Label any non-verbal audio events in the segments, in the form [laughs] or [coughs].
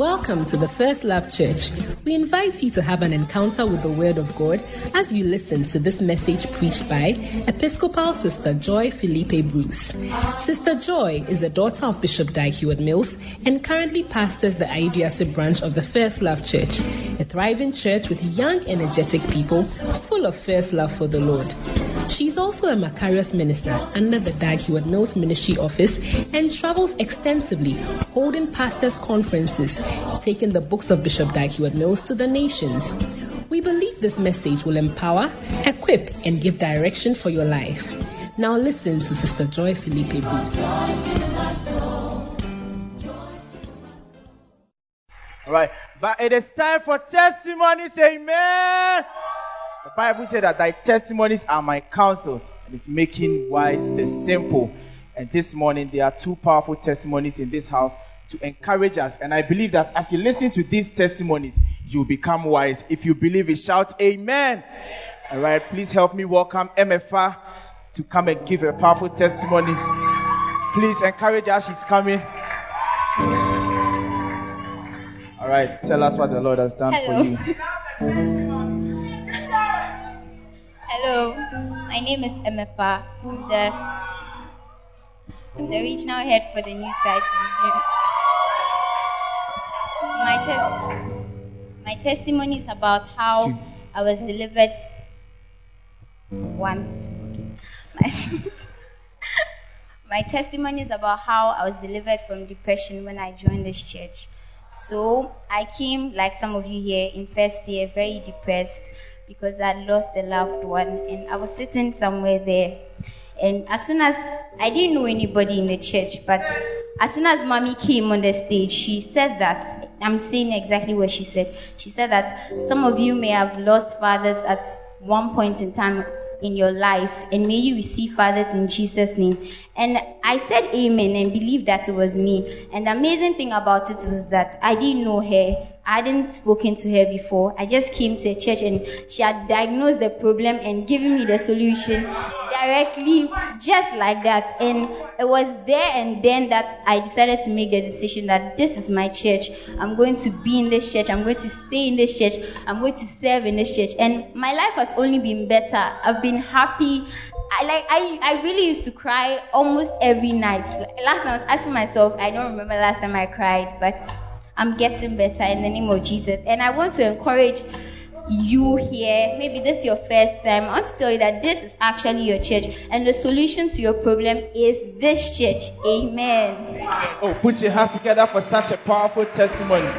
Welcome to the First Love Church. We invite you to have an encounter with the Word of God as you listen to this message preached by Episcopal Sister Joy Philippa Bruce. Sister Joy is the daughter of Bishop Dag Heward-Mills and currently pastors the Ayeduase branch of the First Love Church, a thriving church with young, energetic people full of first love for the Lord. She's also a Macarius minister under the Dag Heward-Mills Ministry Office and travels extensively, holding pastors' conferences, taking the books of Bishop Dag Heward-Mills to the nations. We believe this message will empower, equip, and give direction for your life. Now listen to Sister Joy Philippa Bruce. Right, but it is time for testimonies. Amen. The Bible says that thy testimonies are my counsels, and it's making wise the simple. And this morning there are two powerful testimonies in this house to encourage us. And I believe that as you listen to these testimonies, you will become wise. If you believe it, shout Amen. All right, please help me welcome Emefa to come and give a powerful testimony. Please encourage her. She's coming. All right, tell us what the Lord has done Hello. for you. [laughs] Hello, my name is Emefa. I'm the, I'm regional head for the New Site [laughs] My, tes- my testimony is about how. I was delivered. One. okay. [laughs] My testimony is about how I was delivered from depression when I joined this church. So I came, like some of you here, in first year, very depressed because I lost a loved one, and I was sitting somewhere there. And as soon as I didn't know anybody in the church, but as soon as mommy came on the stage, she said that I'm saying exactly what she said. She said that some of you may have lost fathers at one point in time in your life, and may you receive fathers in Jesus' name. And I said amen and believed that it was me. And the amazing thing about it was that I didn't know her. I hadn't spoken to her before. I just came to a church and she had diagnosed the problem and given me the solution directly, just like that. And it was there and then that I decided to make the decision that this is my church. I'm going to be in this church. I'm going to stay in this church. I'm going to serve in this church. And my life has only been better. I've been happy. I like I, I really used to cry almost every night. Last night I was asking myself, I don't remember last time I cried, but I'm getting better in the name of Jesus. And I want to encourage you here, maybe this is your first time. I want to tell you that this is actually your church, and the solution to your problem is this church. Amen. Oh, put your hands together for such a powerful testimony.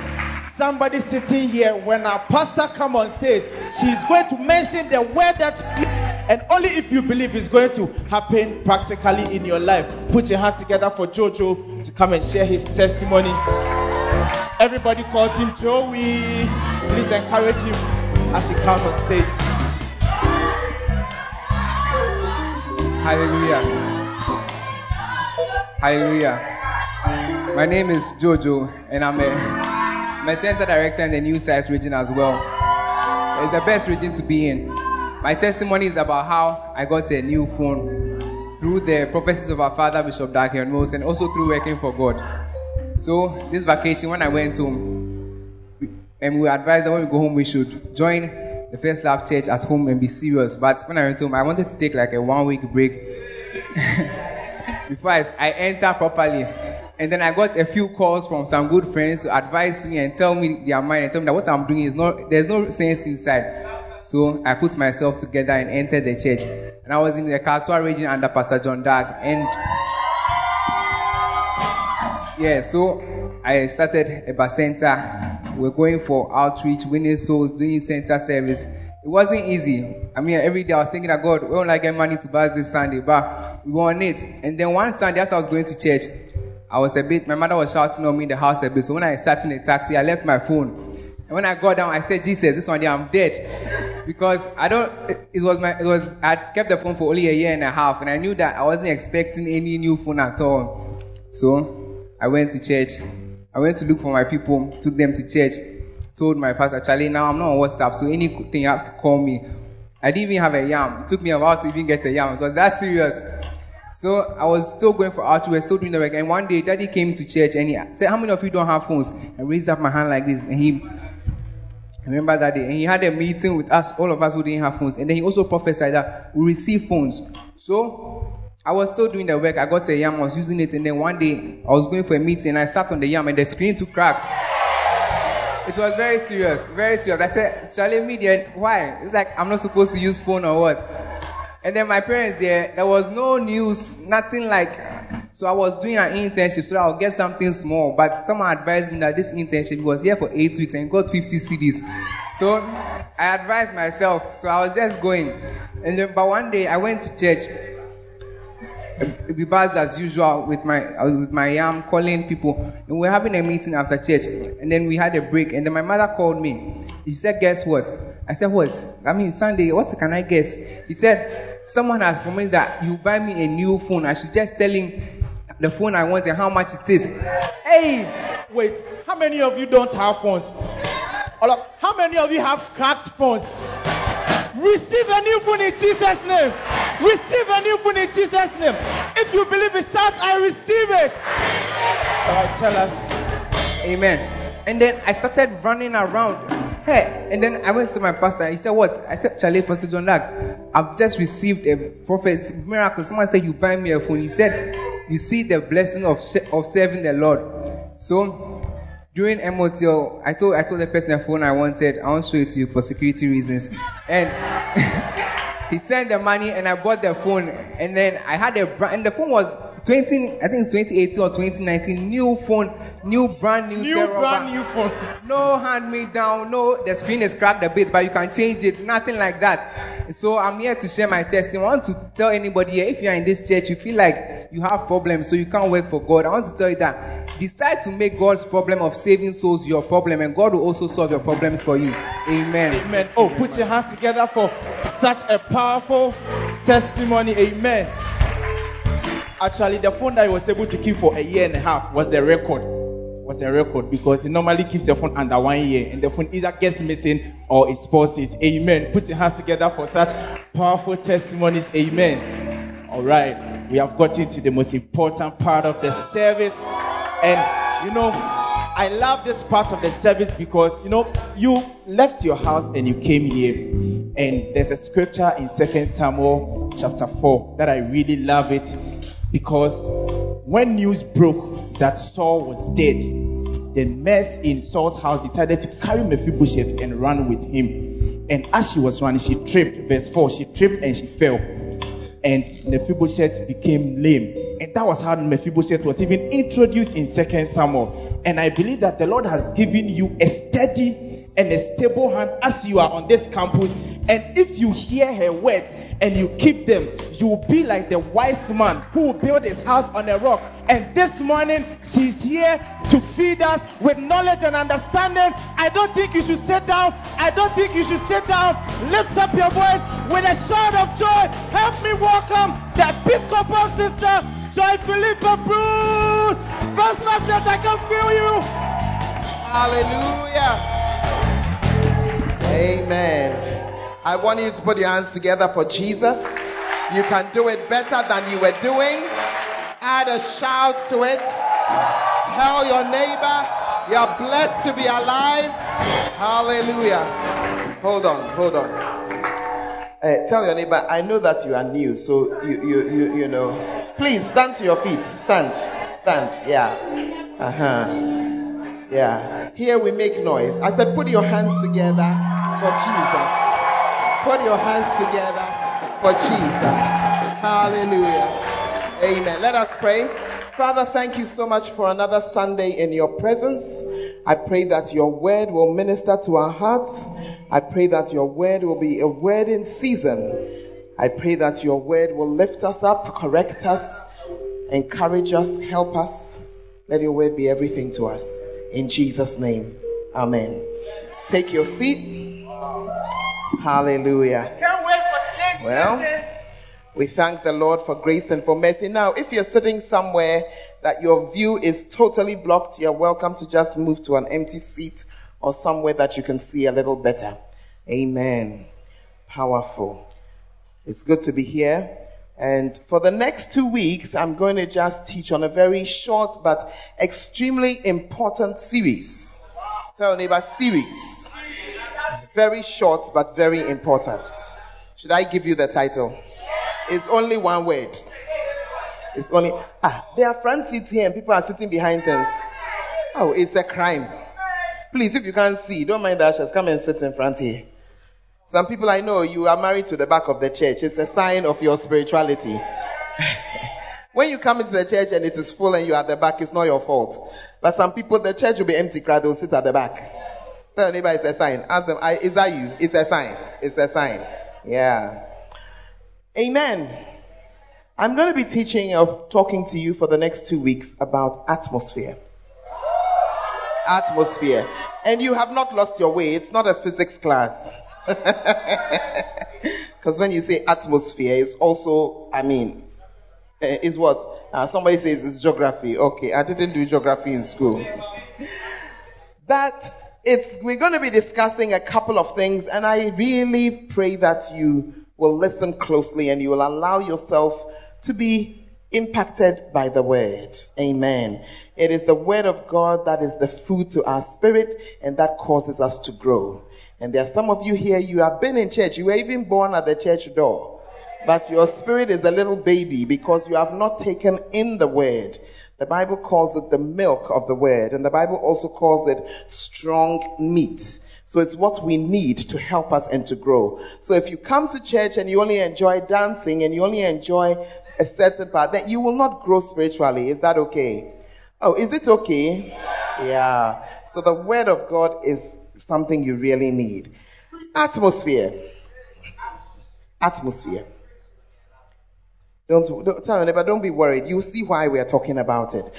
Somebody sitting here, when our pastor come on stage, she's going to mention the word that, and only if you believe it's going to happen practically in your life. Put your hands together for Jojo to come and share his testimony. Everybody calls him Joey. Please encourage him as he comes on stage. Hallelujah. Hallelujah. My name is Jojo, and I'm a, center director in the New South region as well. It's the best region to be in. My testimony is about how I got a new phone through the prophecies of our father, Bishop Mills, and also through working for God. So this vacation, when I went home, and we advised that when we go home, we should join the First Love Church at home and be serious. But when I went home, I wanted to take like a one week break [laughs] before I, I enter properly. And then I got a few calls from some good friends to advise me and tell me their mind and tell me that what I'm doing is not, there's no sense inside. So I put myself together and entered the church. And I was in the Kasoa region under Pastor John Dag. And yeah, so I started a bar center. We're going for outreach, winning souls, doing center service. It wasn't easy. I mean, every day I was thinking that God, we don't like get money to buy this Sunday, but we want it. And then one Sunday, as I was going to church, I was a bit, my mother was shouting on me in the house a bit. So when I sat in the taxi, I left my phone. And when I got down, I said, Jesus, this Sunday I'm dead. Because I don't, it, was my, it was, I kept the phone for only a year and a half. And I knew that I wasn't expecting any new phone at all. So I went to church. I went to look for my people, took them to church, told my pastor, Charlie, now I'm not on WhatsApp, so anything you have to call me. I didn't even have a yam. It took me a while to even get a yam. It was that serious. So I was still going for outreach, still doing the work. And one day, daddy came to church and he said, How many of you don't have phones? I raised up my hand like this. And he, I remember that day. And he had a meeting with us, all of us who didn't have phones. And then he also prophesied that we receive phones. So I was still doing the work. I got a yam, I was using it. And then one day, I was going for a meeting I sat on the yam and the screen to crack. It was very serious, very serious. I said, Charlie, media, why? It's like I'm not supposed to use phone or what? And then my parents there, there was no news, nothing like. So I was doing an internship so I'll get something small. But someone advised me that this internship was here for eight weeks and got 50 cedis. So I advised myself. So I was just going. And then, but one day I went to church. We buzzed as usual with my was with my yam calling people, and we were having a meeting after church. And then we had a break, and then my mother called me. She said, "Guess what?" I said, "What?" I mean, Sunday. What can I guess? She said, "Someone has promised that you buy me a new phone. I should just tell him the phone I want and how much it is." Hey, wait. How many of you don't have phones? How many of you have cracked phones? Receive a new phone in Jesus' name. Receive a new phone in Jesus' name. If you believe it, shout, I receive it. All right, tell us. Amen. And then I started running around. Hey, and then I went to my pastor. He said, What? I said, Charlie, Pastor John I've just received a prophet's miracle. Someone said, You buy me a phone. He said, You see the blessing of, of serving the Lord. So, during MOTL, oh, I told I told the person the phone I wanted. I won't show it to you for security reasons. And [laughs] he sent the money, and I bought the phone. And then I had a brand, and the phone was 20, I think it's 2018 or 2019, new phone, new brand new. New brand new phone. No hand me down, no, the screen is cracked a bit, but you can change it, nothing like that. So I'm here to share my testimony. I want to tell anybody here, if you are in this church, you feel like you have problems, so you can't work for God. I want to tell you that decide to make God's problem of saving souls your problem, and God will also solve your problems for you. Amen. Amen. Oh, put your hands together for such a powerful testimony. Amen. Actually, the phone that he was able to keep for a year and a half was the record. Was a record because he normally keeps the phone under one year, and the phone either gets missing or it spoils it. Amen. Put your hands together for such powerful testimonies. Amen. All right, we have gotten to the most important part of the service, and you know, I love this part of the service because you know you left your house and you came here, and there's a scripture in Second Samuel chapter four that I really love it because when news broke that Saul was dead, the nurse in Saul's house decided to carry Mephibosheth and run with him. And as she was running, she tripped. Verse 4, she tripped and she fell. And Mephibosheth became lame. And that was how Mephibosheth was even introduced in 2 Samuel. And I believe that the Lord has given you a steady and a stable hand as you are on this campus. And if you hear her words and you keep them, you will be like the wise man who built his house on a rock. And this morning, she's here to feed us with knowledge and understanding. I don't think you should sit down. I don't think you should sit down. Lift up your voice with a shout of joy. Help me welcome the Episcopal sister, Joy Philippa Bruce. First Love Church, I can feel you. Hallelujah. Amen. I want you to put your hands together for Jesus. You can do it better than you were doing. Add a shout to it. Tell your neighbor you're blessed to be alive. Hallelujah. Hold on, hold on. Uh, tell your neighbor, I know that you are new, so you, you, you, you know. Please stand to your feet. Stand. Stand. Yeah. Uh huh. Yeah. Here we make noise. I said, put your hands together for Jesus. Put your hands together for Jesus. Hallelujah. Amen. Let us pray. Father, thank you so much for another Sunday in your presence. I pray that your word will minister to our hearts. I pray that your word will be a word in season. I pray that your word will lift us up, correct us, encourage us, help us. Let your word be everything to us. In Jesus' name. Amen. Take your seat. Hallelujah. Can't wait for today's Well, message. we thank the Lord for grace and for mercy. Now, if you're sitting somewhere that your view is totally blocked, you're welcome to just move to an empty seat or somewhere that you can see a little better. Amen. Powerful. It's good to be here. And for the next two weeks, I'm going to just teach on a very short but extremely important series. Tell your neighbor, series. Very short but very important. Should I give you the title? It's only one word. It's only, ah, there are front seats here and people are sitting behind us. Oh, it's a crime. Please, if you can't see, don't mind the ushers, come and sit in front here. Some people I know, you are married to the back of the church. It's a sign of your spirituality. [laughs] when you come into the church and it is full and you are at the back, it's not your fault. But some people, the church will be empty, crowd, they'll sit at the back. Tell your neighbor it's a sign. Ask them, is that you? It's a sign. It's a sign. Yeah. Amen. I'm going to be teaching or talking to you for the next two weeks about atmosphere. Atmosphere. And you have not lost your way. It's not a physics class. [laughs] Because when you say atmosphere, it's also, I mean, uh, is what? Uh, somebody says it's geography. Okay, I didn't do geography in school. [laughs] That it's, we're going to be discussing a couple of things, and I really pray that you will listen closely and you will allow yourself to be impacted by the word. Amen. It is the word of God that is the food to our spirit and that causes us to grow. And there are some of you here, you have been in church, you were even born at the church door, but your spirit is a little baby because you have not taken in the word. The Bible calls it the milk of the word, and the Bible also calls it strong meat. So it's what we need to help us and to grow. So if you come to church and you only enjoy dancing and you only enjoy a certain part, then you will not grow spiritually. Is that okay? Oh, is it okay? Yeah. So the word of God is something you really need. Atmosphere. Atmosphere. Don't, don't tell don't be worried. You'll see why we are talking about it.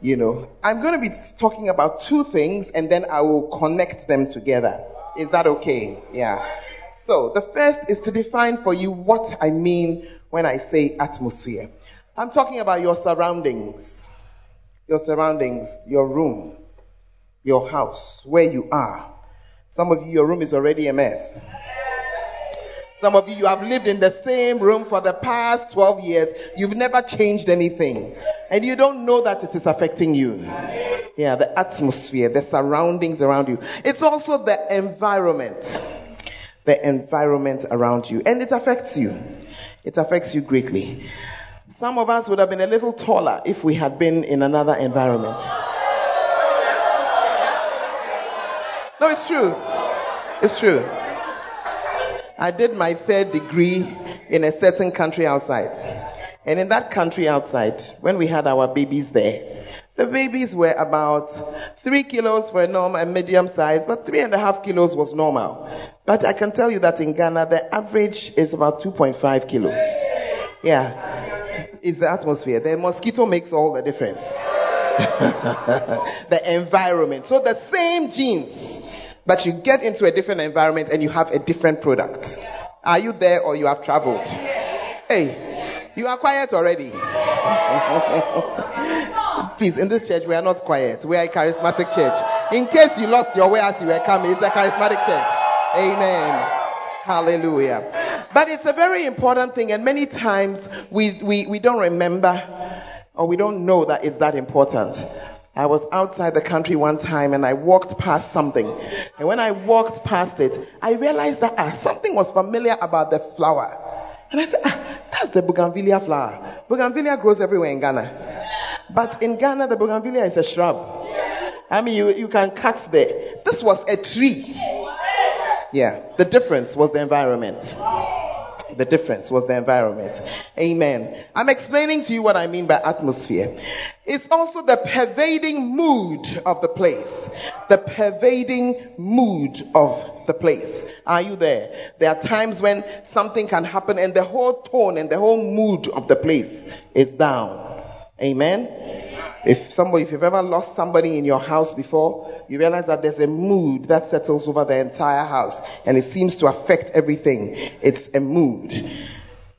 You know, I'm going to be talking about two things and then I will connect them together. Is that okay? Yeah. So the first is to define for you what I mean when I say atmosphere. I'm talking about your surroundings. Your surroundings, your room, your house, where you are. Some of you, your room is already a mess. Some of you, you have lived in the same room for the past 12 years. You've never changed anything. And you don't know that it is affecting you. Yeah, the atmosphere, the surroundings around you. It's also the environment. The environment around you. And it affects you. It affects you greatly. Some of us would have been a little taller if we had been in another environment. No, it's true. It's true. I did my third degree in a certain country outside. And in that country outside, when we had our babies there, the babies were about three kilos for a normal and medium size, but three and a half kilos was normal. But I can tell you that in Ghana, the average is about 2.5 kilos. Yeah. It's the atmosphere. The mosquito makes all the difference. [laughs] the environment. So the same genes, but you get into a different environment and you have a different product. Are you there or you have traveled? Hey, you are quiet already. [laughs] Please, in this church, we are not quiet. We are a charismatic church. In case you lost your way as you were coming, it's a charismatic church. Amen. Hallelujah. But it's a very important thing, and many times we, we, we don't remember or we don't know that it's that important. I was outside the country one time and I walked past something. And when I walked past it, I realized that ah, something was familiar about the flower. And I said, ah, that's the bougainvillea flower. Bougainvillea grows everywhere in Ghana. But in Ghana, the bougainvillea is a shrub. I mean, you, you can cut the, this was a tree. Yeah, the difference was the environment. The difference was the environment. Amen. I'm explaining to you what I mean by atmosphere. It's also the pervading mood of the place. The pervading mood of the place. Are you there? There are times when something can happen and the whole tone and the whole mood of the place is down. Amen. If somebody, if you've ever lost somebody in your house before, you realize that there's a mood that settles over the entire house and it seems to affect everything. It's a mood.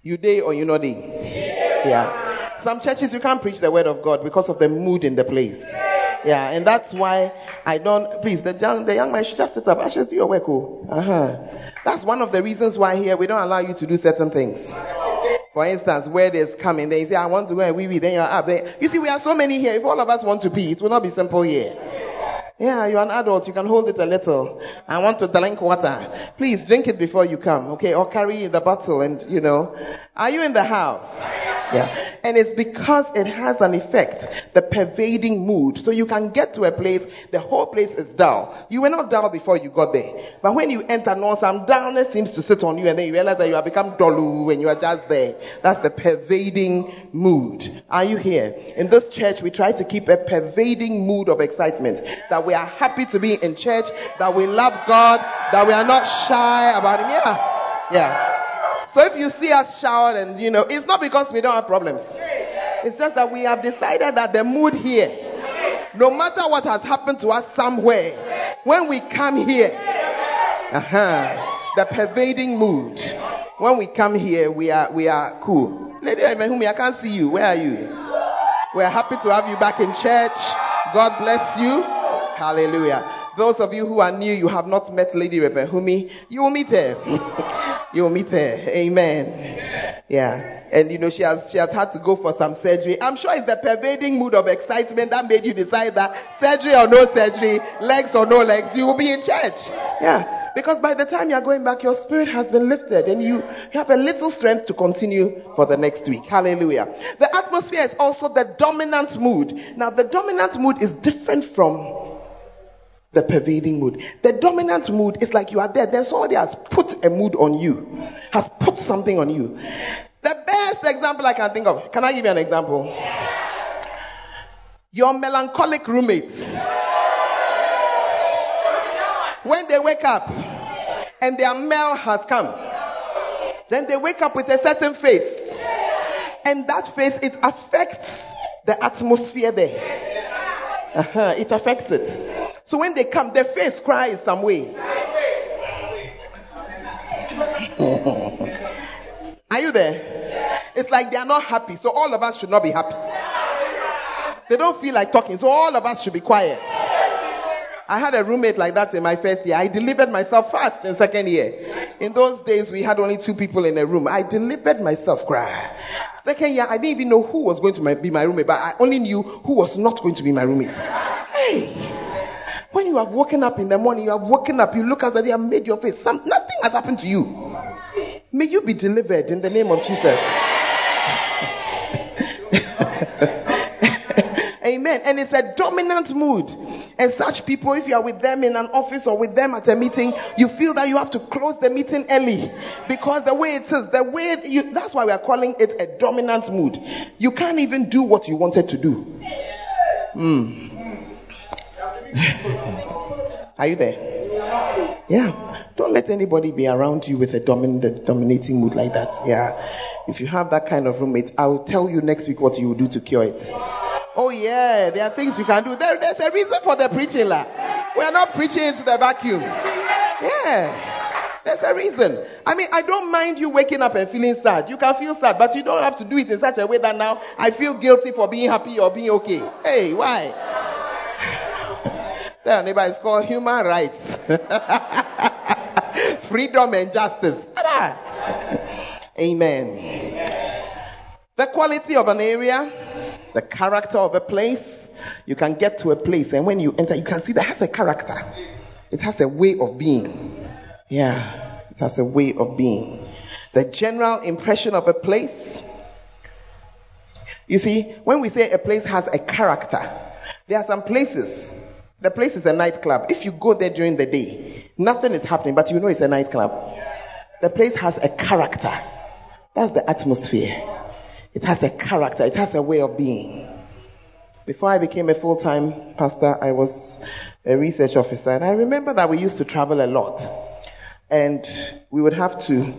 You day or you not day? Yeah. Some churches you can't preach the word of God because of the mood in the place. Yeah, and that's why I don't. Please, the young, the young man should just sit up. I should do your work. Oh. Uh huh. That's one of the reasons why here we don't allow you to do certain things. For instance, where there's coming, then you say, I want to go and wee wee, then you're up. Then, you see, we have so many here. If all of us want to pee, it will not be simple here. Yeah, you're an adult. You can hold it a little. I want to drink water. Please drink it before you come, okay? Or carry the bottle and, you know. Are you in the house? Yeah. And it's because it has an effect, the pervading mood. So you can get to a place, the whole place is dull. You were not dull before you got there. But when you enter, no, some dullness seems to sit on you and then you realize that you have become dolu and you are just there. That's the pervading mood. Are you here? In this church, we try to keep a pervading mood of excitement. That we are happy to be in church, that we love God, that we are not shy about Him. Yeah. Yeah. So if you see us shout and you know, it's not because we don't have problems. It's just that we have decided that the mood here, no matter what has happened to us somewhere, when we come here, uh-huh, the pervading mood, when we come here, we are we are cool. Lady I can't see you. Where are you? We're happy to have you back in church. God bless you. Hallelujah. Those of you who are new, you have not met Lady Rebehumi, you will meet her. [laughs] you will meet her. Amen. Yeah. And you know, she has, she has had to go for some surgery. I'm sure it's the pervading mood of excitement that made you decide that surgery or no surgery, legs or no legs, you will be in church. Yeah. Because by the time you're going back, your spirit has been lifted and you have a little strength to continue for the next week. Hallelujah. The atmosphere is also the dominant mood. Now, the dominant mood is different from the pervading mood. The dominant mood is like you are there, then somebody has put a mood on you, has put something on you. The best example I can think of, can I give you an example? Your melancholic roommate. When they wake up and their mail has come, then they wake up with a certain face. And that face, it affects the atmosphere there. Uh-huh, it affects it. So when they come, their face cries some way. [laughs] are you there? It's like they are not happy. So all of us should not be happy. They don't feel like talking. So all of us should be quiet. I had a roommate like that in my first year. I delivered myself fast in second year. In those days, we had only two people in a room. I delivered myself cry. Second year, I didn't even know who was going to be my roommate, but I only knew who was not going to be my roommate. Hey. When you have woken up in the morning, you have woken up, you look as if you have made your face. Some, nothing has happened to you. May you be delivered in the name of Jesus. [laughs] Amen. And it's a dominant mood. And such people, if you are with them in an office or with them at a meeting, you feel that you have to close the meeting early. Because the way it is, the way you, that's why we are calling it a dominant mood. You can't even do what you wanted to do. Mm. [laughs] Are you there? Yeah. Don't let anybody be around you with a dominant, dominating mood like that. Yeah. If you have that kind of roommate, I'll tell you next week what you will do to cure it. Oh yeah, there are things you can do. There, there's a reason for the preaching, la. We are not preaching into the vacuum. Yeah. There's a reason. I mean, I don't mind you waking up and feeling sad. You can feel sad, but you don't have to do it in such a way that now I feel guilty for being happy or being okay. Hey, why? Tell neighbor it's called human rights. [laughs] Freedom and justice. Amen. The quality of an area, the character of a place. You can get to a place, and when you enter, you can see that has a character. It has a way of being. Yeah, it has a way of being. The general impression of a place. You see, when we say a place has a character, there are some places the place is a nightclub. If you go there during the day, nothing is happening, but you know it's a nightclub. The place has a character. That's the atmosphere. It has a character. It has a way of being. Before I became a full-time pastor, I was a research officer, and I remember that we used to travel a lot, and we would have to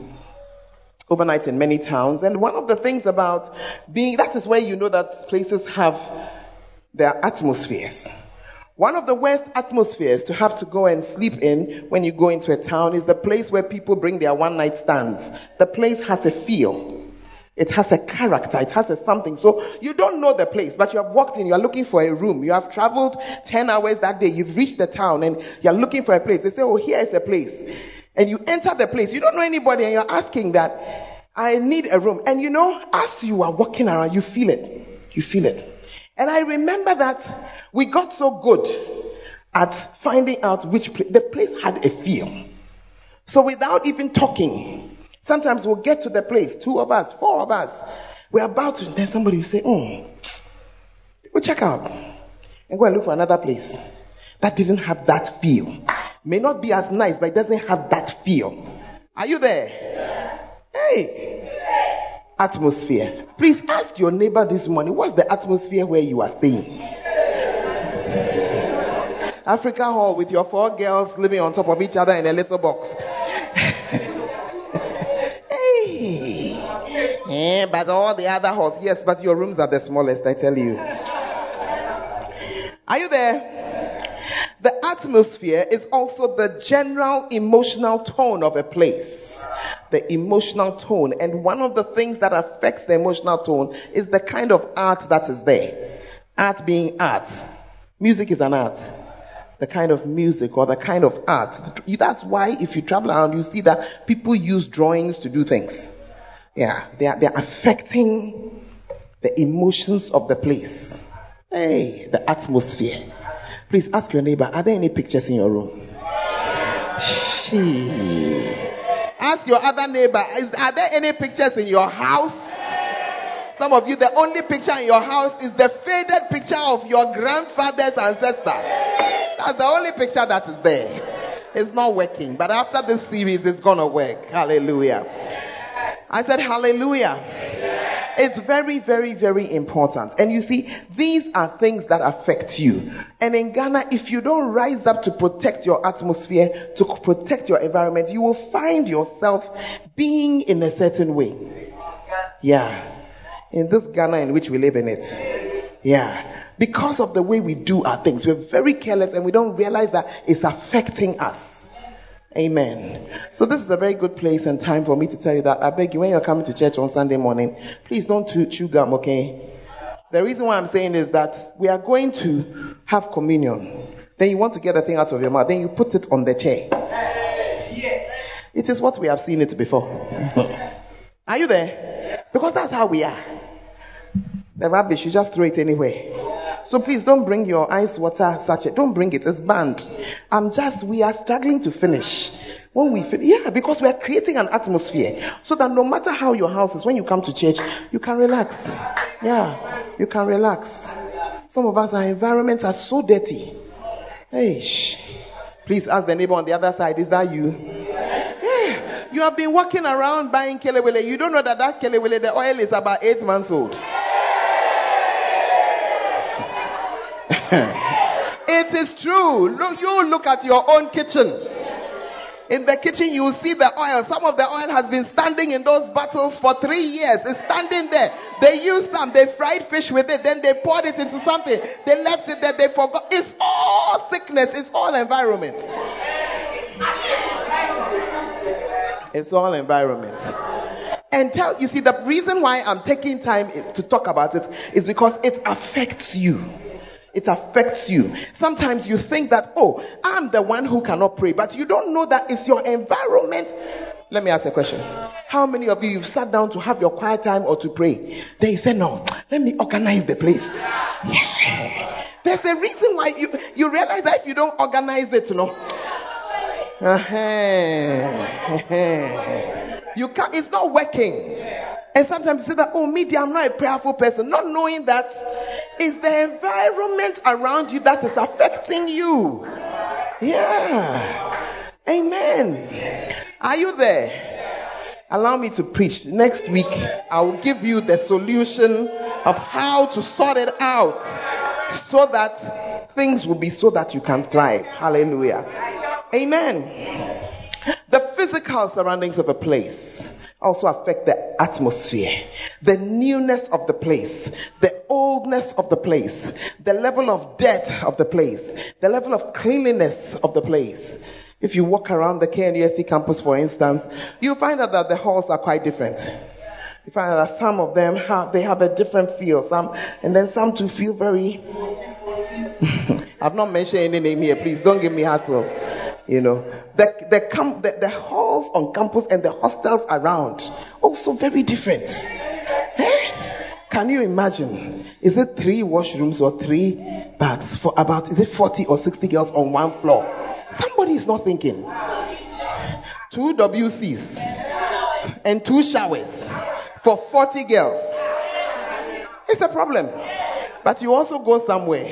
overnight in many towns. And one of the things about being that is where you know that places have their atmospheres. One of the worst atmospheres to have to go and sleep in when you go into a town is the place where people bring their one night stands. The place has a feel. It has a character. It has a something. So you don't know the place, but you have walked in, you are looking for a room. You have traveled 10 hours that day. You've reached the town and you're looking for a place. They say, oh, here is a place. And you enter the place. You don't know anybody and you're asking that, I need a room. And you know, as you are walking around, you feel it. You feel it. And I remember that we got so good at finding out which place, the place had a feel. So without even talking, sometimes we'll get to the place, two of us, four of us, we're about to, then somebody will say, hmm, oh, we'll check out and go and look for another place that didn't have that feel. May not be as nice, but it doesn't have that feel. Are you there? Hey! Atmosphere. Please ask your neighbor this morning, what's the atmosphere where you are staying? Africa Hall with your four girls living on top of each other in a little box. [laughs] hey! Yeah, but all the other halls, yes, but your rooms are the smallest, I tell you. Are you there? The atmosphere is also the general emotional tone of a place. The emotional tone. And one of the things that affects the emotional tone is the kind of art that is there. Art being art. Music is an art. The kind of music or the kind of art. That's why if you travel around, you see that people use drawings to do things. Yeah, they are, they are affecting the emotions of the place. Hey, the atmosphere. Please ask your neighbor, are there any pictures in your room? She. Ask your other neighbor, are there any pictures in your house? Some of you, the only picture in your house is the faded picture of your grandfather's ancestor. That's the only picture that is there. It's not working, but after this series, it's gonna work. Hallelujah. I said, Hallelujah. It's very, very, very important. And you see, these are things that affect you. And in Ghana, if you don't rise up to protect your atmosphere, to protect your environment, you will find yourself being in a certain way. Yeah. In this Ghana in which we live in it. Yeah. Because of the way we do our things, we're very careless and we don't realize that it's affecting us. Amen. So this is a very good place and time for me to tell you that I beg you, when you're coming to church on Sunday morning, please don't chew gum, okay? The reason why I'm saying is that we are going to have communion. Then you want to get the thing out of your mouth. Then you put it on the chair. It is what we have seen it before. are you there? Because that's how we are. The rubbish, you just throw it anywhere. So please don't bring your ice water sachet. Don't bring it. It's banned. I'm just, we are struggling to finish. When we finish, yeah, because we are creating an atmosphere so that no matter how your house is, when you come to church, you can relax. Yeah, you can relax. Some of us, our environments are so dirty. Hey. Please ask the neighbor on the other side, is that you? Yeah. You have been walking around buying kelewele. You don't know that that kelewele, the oil is about eight months old. [laughs] it is true. Look, you look at your own kitchen. In the kitchen, you see the oil. Some of the oil has been standing in those bottles for three years. It's standing there. They used some. They fried fish with it. Then they poured it into something. They left it there. They forgot. It's all sickness. It's all environment. It's all environment. And tell you see the reason why I'm taking time to talk about it is because it affects you. It affects you. Sometimes you think that, oh, I'm the one who cannot pray, but you don't know that it's your environment. Let me ask a question. How many of you you've sat down to have your quiet time or to pray? Then you say, no, let me organize the place. Yeah. There's a reason why you, you realize that if you don't organize it, you know. Uh-huh. [laughs] you can't, it's not working. And sometimes you say that, oh, me, I'm not a prayerful person. Not knowing that it's the environment around you that is affecting you. Yeah. Amen. Are you there? Allow me to preach. Next week, I will give you the solution of how to sort it out so that things will be so that you can thrive. Hallelujah. Amen. The physical surroundings of a place also affect the atmosphere, the newness of the place, the oldness of the place, the level of debt of the place, the level of cleanliness of the place. If you walk around the KNUST campus, for instance, you'll find out that the halls are quite different. You find that some of them have, they have a different feel, some, and then some to feel very, [laughs] I've not mentioned any name here, please don't give me hassle. You know, the, the, the, the halls on campus and the hostels around. Also very different. Eh? Can you imagine? Is it three washrooms or three baths for about, is it 40 or 60 girls on one floor? Somebody is not thinking. Two WCs and two showers for 40 girls. It's a problem. But you also go somewhere.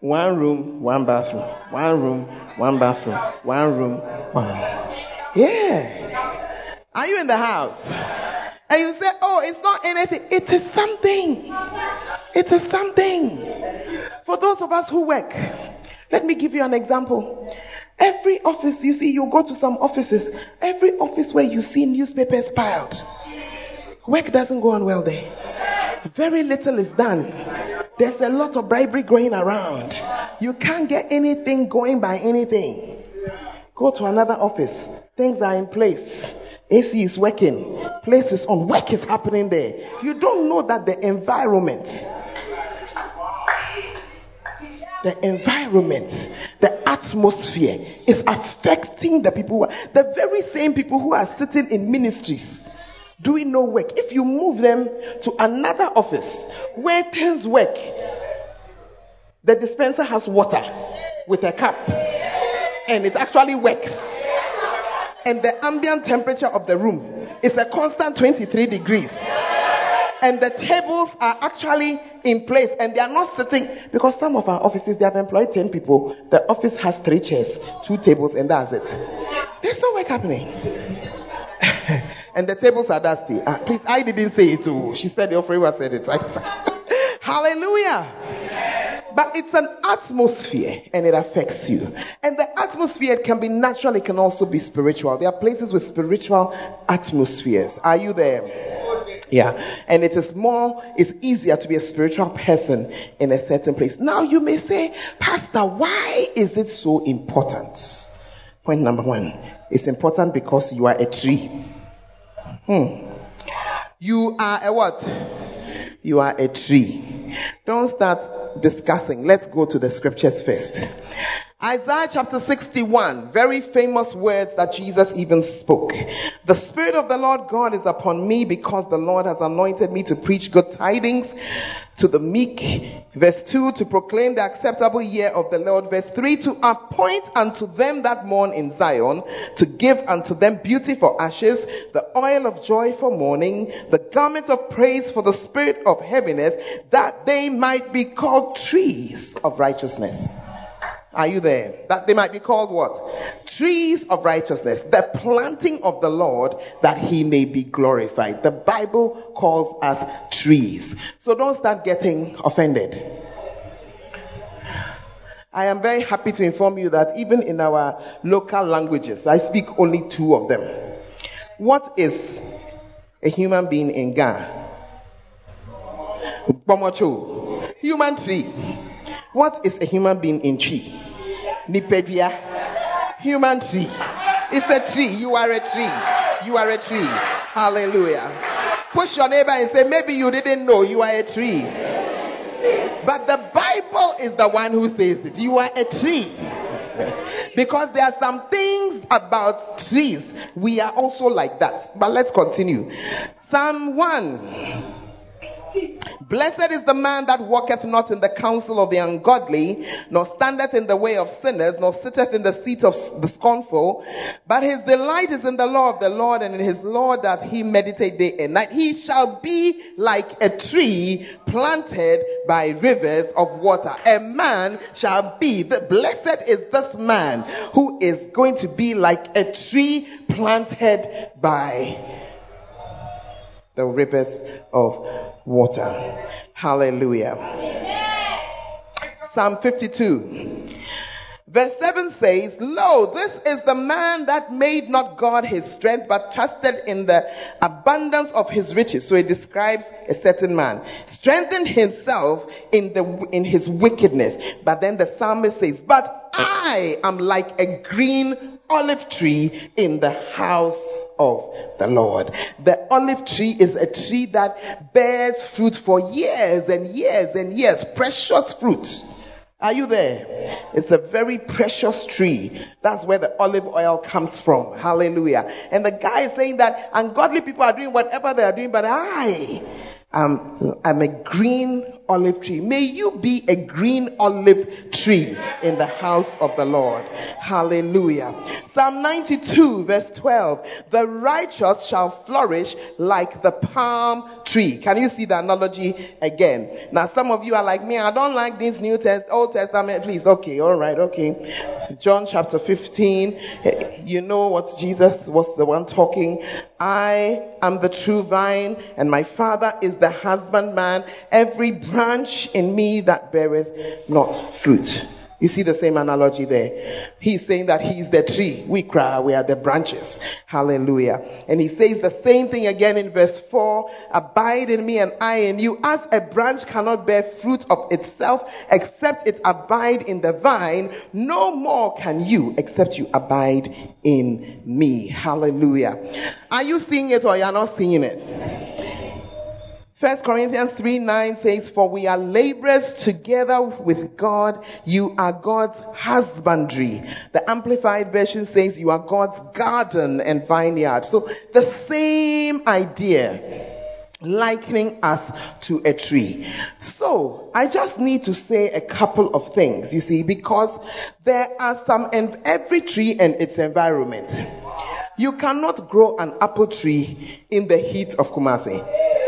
One room, one bathroom. One room, one bathroom. One room, one room. Yeah. Are you in the house? And you say, oh, it's not anything. It is something. It is something. For those of us who work, let me give you an example. Every office, you see, you go to some offices, every office where you see newspapers piled, work doesn't go on well there. Very little is done. There's a lot of bribery going around. You can't get anything going by anything. Go to another office. Things are in place. AC is working. Place is on. Work is happening there. You don't know that the environment, the environment, the atmosphere is affecting the people. Who are, the very same people who are sitting in ministries doing no work. If you move them to another office where things work, the dispenser has water with a cup and it actually works. And the ambient temperature of the room is a constant 23 degrees. And the tables are actually in place and they are not sitting because some of our offices they have employed 10 people. The office has three chairs, two tables, and that's it. There's no work happening. [laughs] and the tables are dusty. Uh, please, I didn't say it too. She said the offering said it. [laughs] Hallelujah. But it's an atmosphere and it affects you. And the atmosphere can be natural, it can also be spiritual. There are places with spiritual atmospheres. Are you there? Yeah. And it is more, it's easier to be a spiritual person in a certain place. Now you may say, Pastor, why is it so important? Point number one. It's important because you are a tree. Hmm. You are a what? You are a tree. Don't start discussing. Let's go to the scriptures first. Isaiah chapter 61, very famous words that Jesus even spoke. The Spirit of the Lord God is upon me because the Lord has anointed me to preach good tidings to the meek. Verse 2, to proclaim the acceptable year of the Lord. Verse 3, to appoint unto them that mourn in Zion, to give unto them beauty for ashes, the oil of joy for mourning, the garments of praise for the spirit of heaviness, that they might be called trees of righteousness. Are you there? That they might be called what? Trees of righteousness. The planting of the Lord that he may be glorified. The Bible calls us trees. So don't start getting offended. I am very happy to inform you that even in our local languages, I speak only two of them. What is a human being in Ghana? Bomocho. Human tree. What is a human being in Twi? Nipedia. Human tree. It's a tree. You are a tree. You are a tree. Hallelujah. Push your neighbor and say, maybe you didn't know you are a tree. But the Bible is the one who says it. You are a tree. [laughs] because there are some things about trees. We are also like that. But let's continue. Psalm 1. Blessed is the man that walketh not in the counsel of the ungodly, nor standeth in the way of sinners, nor sitteth in the seat of the scornful, but his delight is in the law of the Lord, and in his law doth he meditate day and night. He shall be like a tree planted by rivers of water. A man shall be, the blessed is this man who is going to be like a tree planted by the rivers of water. Hallelujah. Psalm 52. Verse 7 says, Lo, this is the man that made not God his strength, but trusted in the abundance of his riches. So it describes a certain man. Strengthened himself in the, in his wickedness. But then the psalmist says, But I am like a green olive tree in the house of the Lord. The olive tree is a tree that bears fruit for years and years and years, precious fruit. Are you there? It's a very precious tree. That's where the olive oil comes from. Hallelujah. And the guy is saying that ungodly people are doing whatever they are doing, but I am I'm a green olive tree. May you be a green olive tree in the house of the Lord. Hallelujah. Psalm 92 verse 12. The righteous shall flourish like the palm tree. Can you see the analogy again? Now some of you are like me. I don't like this New Test, Old Testament. Please. Okay. All right. Okay. John chapter 15. You know what Jesus was the one talking. I am the true vine and my father is the husbandman. Every branch in me that beareth not fruit. You see the same analogy there. He's saying that he's the tree. We cry, we are the branches. Hallelujah. And he says the same thing again in verse 4. Abide in me and I in you. As a branch cannot bear fruit of itself except it abide in the vine, no more can you except you abide in me. Hallelujah. Are you seeing it or you're not seeing it? First Corinthians 3 9 says, For we are laborers together with God. You are God's husbandry. The Amplified Version says, You are God's garden and vineyard. So the same idea likening us to a tree. So, I just need to say a couple of things, you see, because there are some, and every tree and its environment. You cannot grow an apple tree in the heat of Kumasi.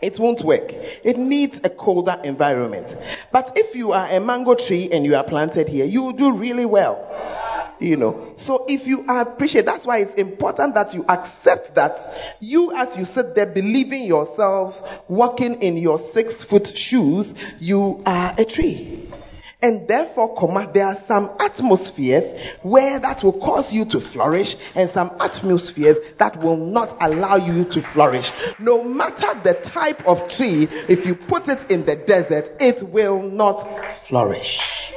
It won't work. It needs a colder environment. But if you are a mango tree and you are planted here, you will do really well. You know, so if you appreciate, that's why it's important that you accept that you, as you sit there believing yourselves, walking in your six foot shoes, you are a tree. And therefore, comma, there are some atmospheres where that will cause you to flourish and some atmospheres that will not allow you to flourish. No matter the type of tree, if you put it in the desert, it will not flourish.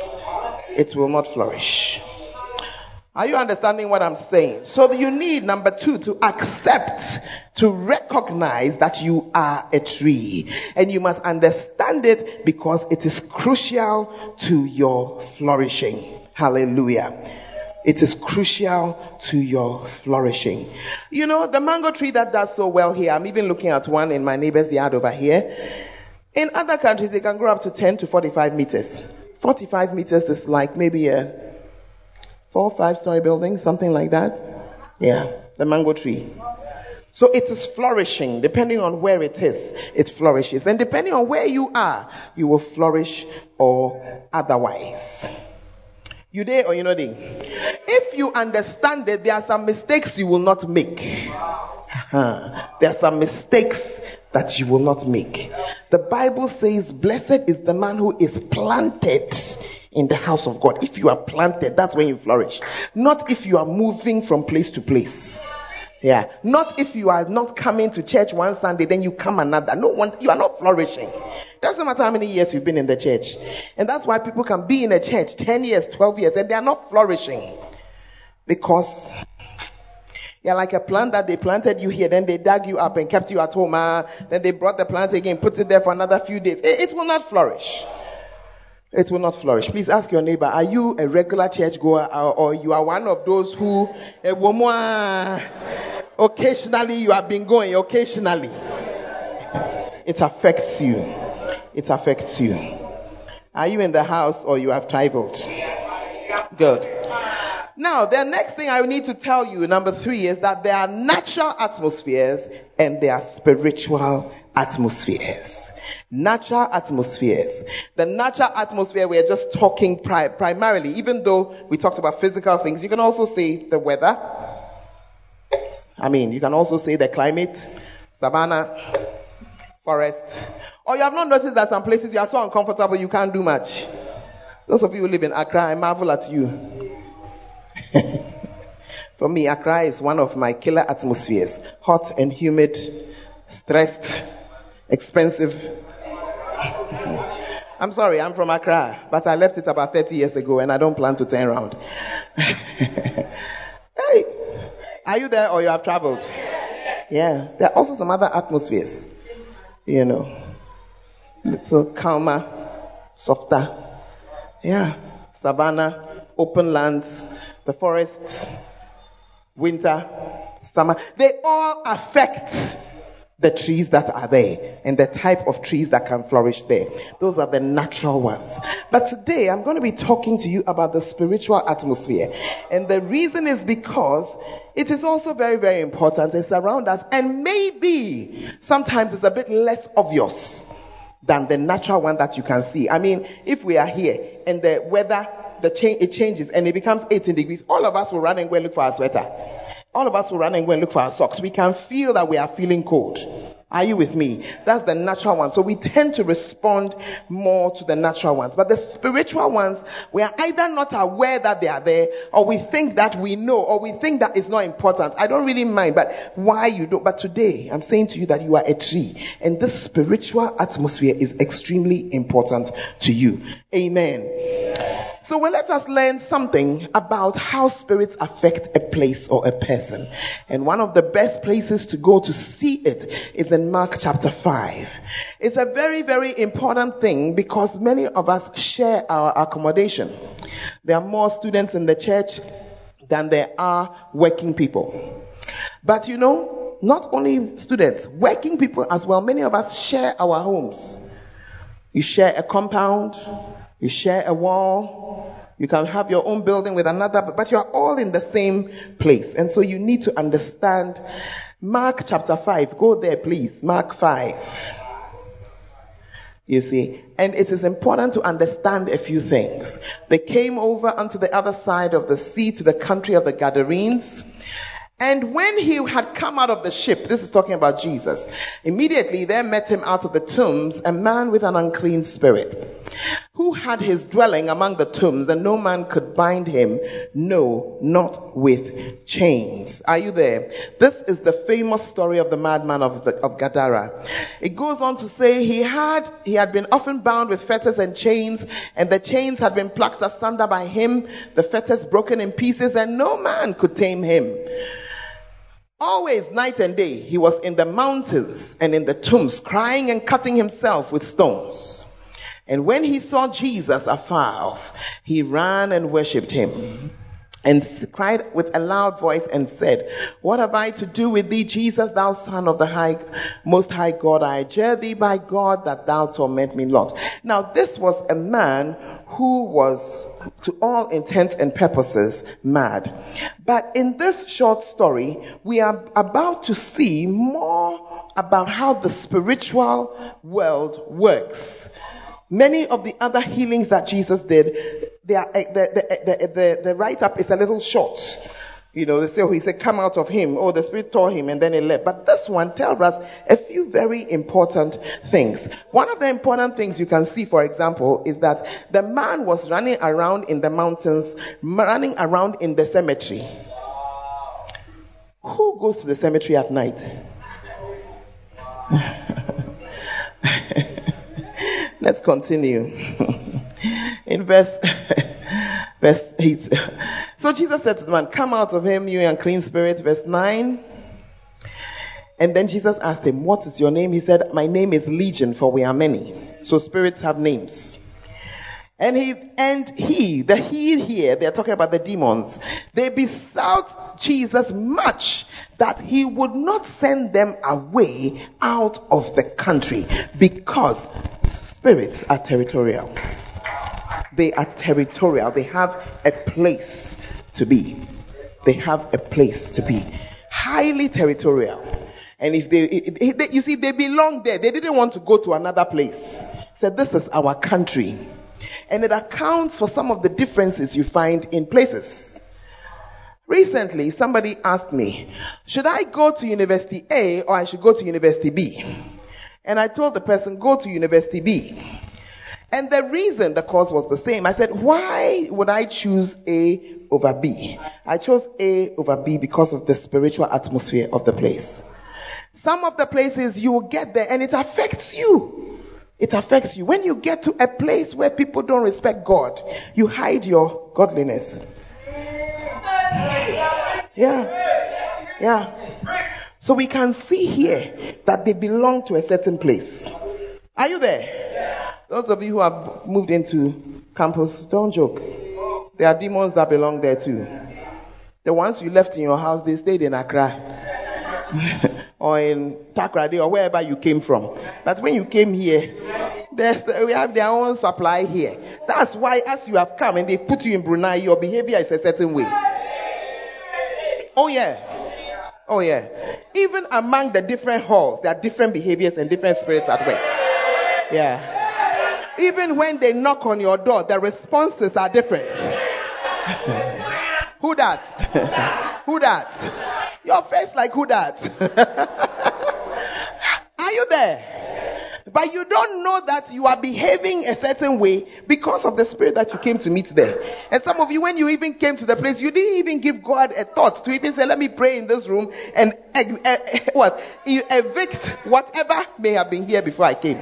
It will not flourish. Are you understanding what I'm saying? So you need number two to accept, to recognize that you are a tree. And you must understand it because it is crucial to your flourishing. Hallelujah. It is crucial to your flourishing. You know, the mango tree that does so well here, I'm even looking at one in my neighbor's yard over here. In other countries, they can grow up to 10 to 45 meters. 45 meters is like maybe a four, five story building, something like that. Yeah, the mango tree. So it is flourishing depending on where it is, it flourishes. And depending on where you are, you will flourish or otherwise. You there or you not there? If you understand it, there are some mistakes you will not make. Uh-huh. There are some mistakes that you will not make. The Bible says, Blessed is the man who is planted in the house of God. If you are planted, that's when you flourish. Not if you are moving from place to place. Yeah. Not if you are not coming to church one Sunday, then you come another. No one, you are not flourishing. Doesn't matter how many years you've been in the church. And that's why people can be in a church 10 years, 12 years, and they are not flourishing. Because you're like a plant that they planted you here, then they dug you up and kept you at home. Uh, then they brought the plant again, put it there for another few days. It, it will not flourish it will not flourish. Please ask your neighbor, are you a regular church goer or, you are one of those who eh, occasionally you have been going, occasionally. It affects you. It affects you. Are you in the house or you have traveled? Good. Now, the next thing I need to tell you, number three, is that there are natural atmospheres and there are spiritual atmospheres. Natural atmospheres. The natural atmosphere, we're just talking pri- primarily, even though we talked about physical things, you can also say the weather. I mean, you can also say the climate, savannah, forest. Or you have not noticed that some places you are so uncomfortable you can't do much. Those of you who live in Accra, I marvel at you. [laughs] For me, Accra is one of my killer atmospheres. Hot and humid, stressed, expensive. I'm sorry, I'm from Accra, but I left it about 30 years ago and I don't plan to turn around. [laughs] hey, are you there or you have traveled? Yeah, there are also some other atmospheres, you know, little calmer, softer. Yeah. Savannah, open lands, the forests, winter, summer. They all affect the trees that are there and the type of trees that can flourish there. Those are the natural ones. But today I'm going to be talking to you about the spiritual atmosphere. And the reason is because it is also very, very important. It's around us and maybe sometimes it's a bit less obvious than the natural one that you can see. I mean, if we are here and the weather, the change, it changes and it becomes 18 degrees, all of us will run and go and look for our sweater. All of us will run and go and look for our socks. We can feel that we are feeling cold. Are you with me? That's the natural one. So we tend to respond more to the natural ones. But the spiritual ones, we are either not aware that they are there, or we think that we know, or we think that it's not important. I don't really mind, but why you don't. But today, I'm saying to you that you are a tree, and this spiritual atmosphere is extremely important to you. Amen. So well, let us learn something about how spirits affect a place or a person. And one of the best places to go to see it is in Mark chapter 5. It's a very, very important thing because many of us share our accommodation. There are more students in the church than there are working people. But you know, not only students, working people as well, many of us share our homes. You share a compound, you share a wall. You can have your own building with another, but you're all in the same place. And so you need to understand Mark chapter 5. Go there, please. Mark 5. You see, and it is important to understand a few things. They came over onto the other side of the sea to the country of the Gadarenes. And when he had come out of the ship, this is talking about Jesus, immediately there met him out of the tombs a man with an unclean spirit, who had his dwelling among the tombs, and no man could bind him, no, not with chains. Are you there? This is the famous story of the madman of, the, of Gadara. It goes on to say he had, he had been often bound with fetters and chains, and the chains had been plucked asunder by him, the fetters broken in pieces, and no man could tame him. Always, night and day, he was in the mountains and in the tombs, crying and cutting himself with stones. And when he saw Jesus afar off, he ran and worshipped him and cried with a loud voice and said, What have I to do with thee, Jesus, thou son of the high, most high God? I adjure thee by God that thou torment me not. Now, this was a man who was, to all intents and purposes, mad. But in this short story, we are about to see more about how the spiritual world works. Many of the other healings that Jesus did, they are, eh, the, the, the, the write up is a little short. You know, they say, oh, he said, come out of him. Oh, the spirit tore him and then he left. But this one tells us a few very important things. One of the important things you can see, for example, is that the man was running around in the mountains, running around in the cemetery. Who goes to the cemetery at night? [laughs] Let's continue. [laughs] In verse, [laughs] verse 8. So Jesus said to the man, Come out of him, you unclean spirit. Verse 9. And then Jesus asked him, What is your name? He said, My name is Legion, for we are many. So spirits have names. And he, and he, the he here, they're talking about the demons. They besought Jesus much that he would not send them away out of the country because spirits are territorial. They are territorial. They have a place to be. They have a place to be. Highly territorial. And if they, they you see, they belong there. They didn't want to go to another place. Said, this is our country. And it accounts for some of the differences you find in places. Recently, somebody asked me, should I go to University A or I should go to University B? And I told the person, go to University B. And the reason the course was the same, I said, why would I choose A over B? I chose A over B because of the spiritual atmosphere of the place. Some of the places you will get there and it affects you. It affects you. When you get to a place where people don't respect God, you hide your godliness. Yeah. Yeah. So we can see here that they belong to a certain place. Are you there? Those of you who have moved into campus, don't joke. There are demons that belong there too. The ones you left in your house, they stayed in Accra [laughs] or in Takoradi or wherever you came from. But when you came here, there's, we have their own supply here. That's why, as you have come and they put you in Brunei, your behavior is a certain way. Oh, yeah. Oh, yeah. Even among the different halls, there are different behaviors and different spirits at work. Yeah. Even when they knock on your door, the responses are different. [laughs] who that? [laughs] who that? Your face like who that? [laughs] are you there? But you don't know that you are behaving a certain way because of the spirit that you came to meet there. And some of you, when you even came to the place, you didn't even give God a thought to even say, let me pray in this room and uh, uh, what? You evict whatever may have been here before I came.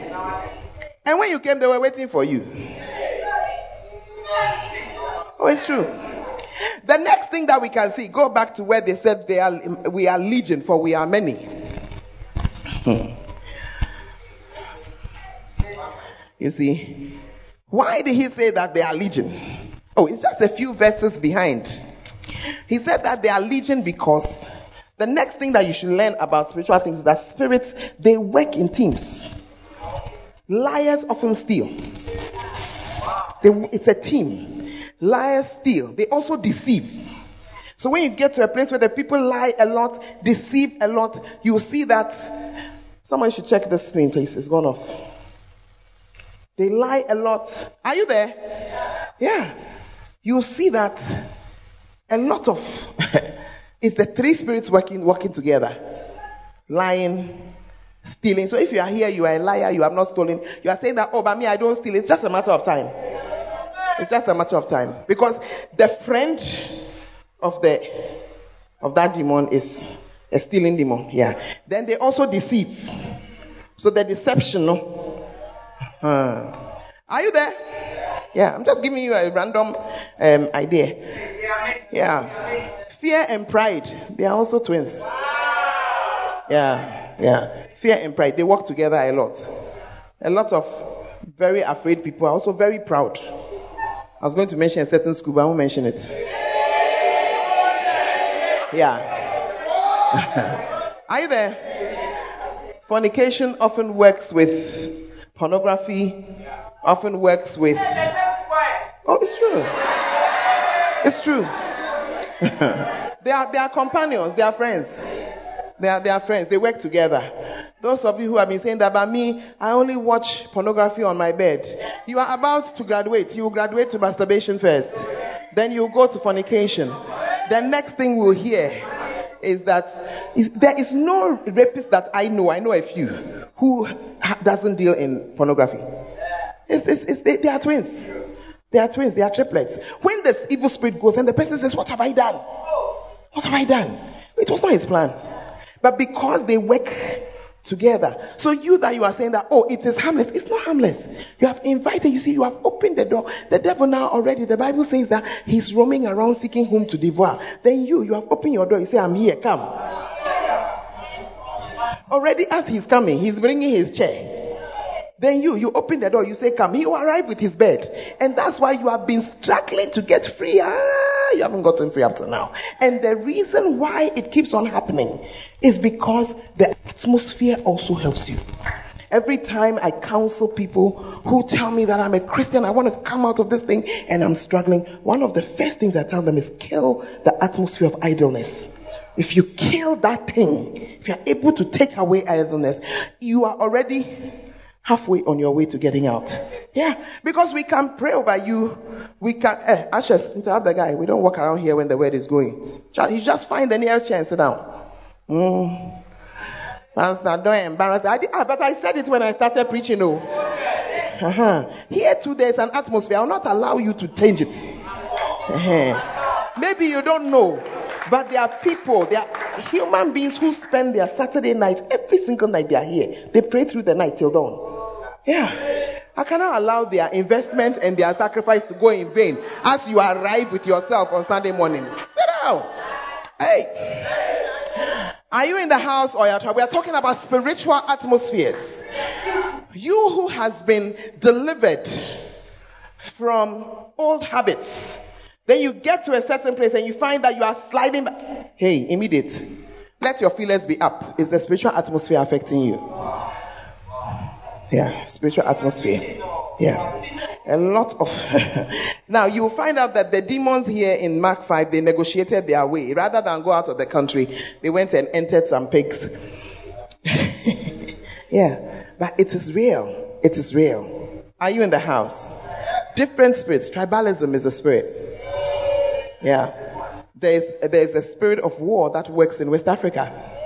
And when you came, they were waiting for you. Oh, it's true. The next thing that we can see, go back to where they said they are, we are legion, for we are many. Hmm. You see, why did he say that they are legion? Oh, it's just a few verses behind. He said that they are legion because the next thing that you should learn about spiritual things is that spirits they work in teams. Liars often steal. They, it's a team. Liars steal. They also deceive. So when you get to a place where the people lie a lot, deceive a lot, you see that someone should check the screen, please. It's gone off. They lie a lot. Are you there? Yeah. You see that a lot of [laughs] it's the three spirits working working together. Lying, stealing. So if you are here, you are a liar, you have not stolen. You are saying that, oh, but me, I don't steal. It's just a matter of time. It's just a matter of time. Because the friend of the of that demon is a stealing demon. Yeah. Then they also deceive. So the deception, no? Uh, are you there? Yeah, I'm just giving you a random um, idea. Yeah. Fear and pride, they are also twins. Yeah, yeah. Fear and pride, they work together a lot. A lot of very afraid people are also very proud. I was going to mention a certain school, but I won't mention it. Yeah. [laughs] are you there? Fornication often works with Pornography often works with. Oh, it's true. It's true. [laughs] they are they are companions. They are friends. They are, they are friends. They work together. Those of you who have been saying that about me, I only watch pornography on my bed. You are about to graduate. You will graduate to masturbation first. Then you go to fornication. The next thing we'll hear is that is, there is no rapist that I know. I know a few who doesn't deal in pornography. It's, it's, it's, they, they are twins. They are twins. They are triplets. When this evil spirit goes and the person says, "What have I done? What have I done?" It was not his plan, but because they work together. So you that you are saying that, oh, it is harmless. It's not harmless. You have invited, you see, you have opened the door. The devil now already, the Bible says that he's roaming around seeking whom to devour. Then you, you have opened your door. You say, I'm here, come. Already as he's coming, he's bringing his chair. Then you, you open the door, you say, come. He will arrive with his bed. And that's why you have been struggling to get free. Ah, you haven't gotten free up to now. And the reason why it keeps on happening is because the atmosphere also helps you. Every time I counsel people who tell me that I'm a Christian, I want to come out of this thing and I'm struggling, one of the first things I tell them is kill the atmosphere of idleness. If you kill that thing, if you're able to take away idleness, you are already halfway on your way to getting out. Yeah, because we can pray over you. We can, eh, Ashes, interrupt the guy. We don't walk around here when the word is going. You just find the nearest chair and sit down. Mm. Pastor, don't embarrass. I did, ah, but I said it when I started preaching. Oh. Uh-huh. Here too, there's an atmosphere. I'll not allow you to change it. Uh-huh. Maybe you don't know. But there are people, there are human beings who spend their Saturday night, every single night they are here. They pray through the night till dawn. Yeah. I cannot allow their investment and their sacrifice to go in vain as you arrive with yourself on Sunday morning. Sit down. Hey. Are you in the house or you're We are talking about spiritual atmospheres. You who has been delivered from old habits, then you get to a certain place and you find that you are sliding back. Hey, immediate. Let your feelings be up. Is the spiritual atmosphere affecting you? Yeah, spiritual atmosphere. Yeah. A lot of. [laughs] now, you will find out that the demons here in Mark 5, they negotiated their way. Rather than go out of the country, they went and entered some pigs. [laughs] yeah. But it is real. It is real. Are you in the house? Different spirits. Tribalism is a spirit. Yeah. There's, there's a spirit of war that works in West Africa.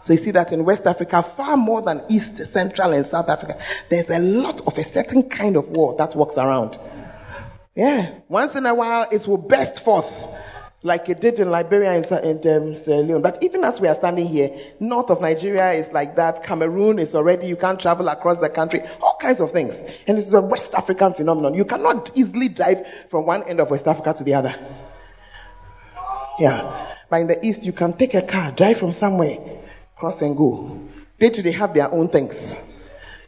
So you see that in West Africa, far more than East, Central, and South Africa, there's a lot of a certain kind of war that walks around. Yeah. Once in a while, it will burst forth like it did in Liberia and, um, Sierra Leone. But even as we are standing here, north of Nigeria is like that. Cameroon is already, you can't travel across the country. All kinds of things. And this is a West African phenomenon. You cannot easily drive from one end of West Africa to the other. Yeah. But in the East, you can take a car, drive from somewhere, cross and go. They too, they have their own things.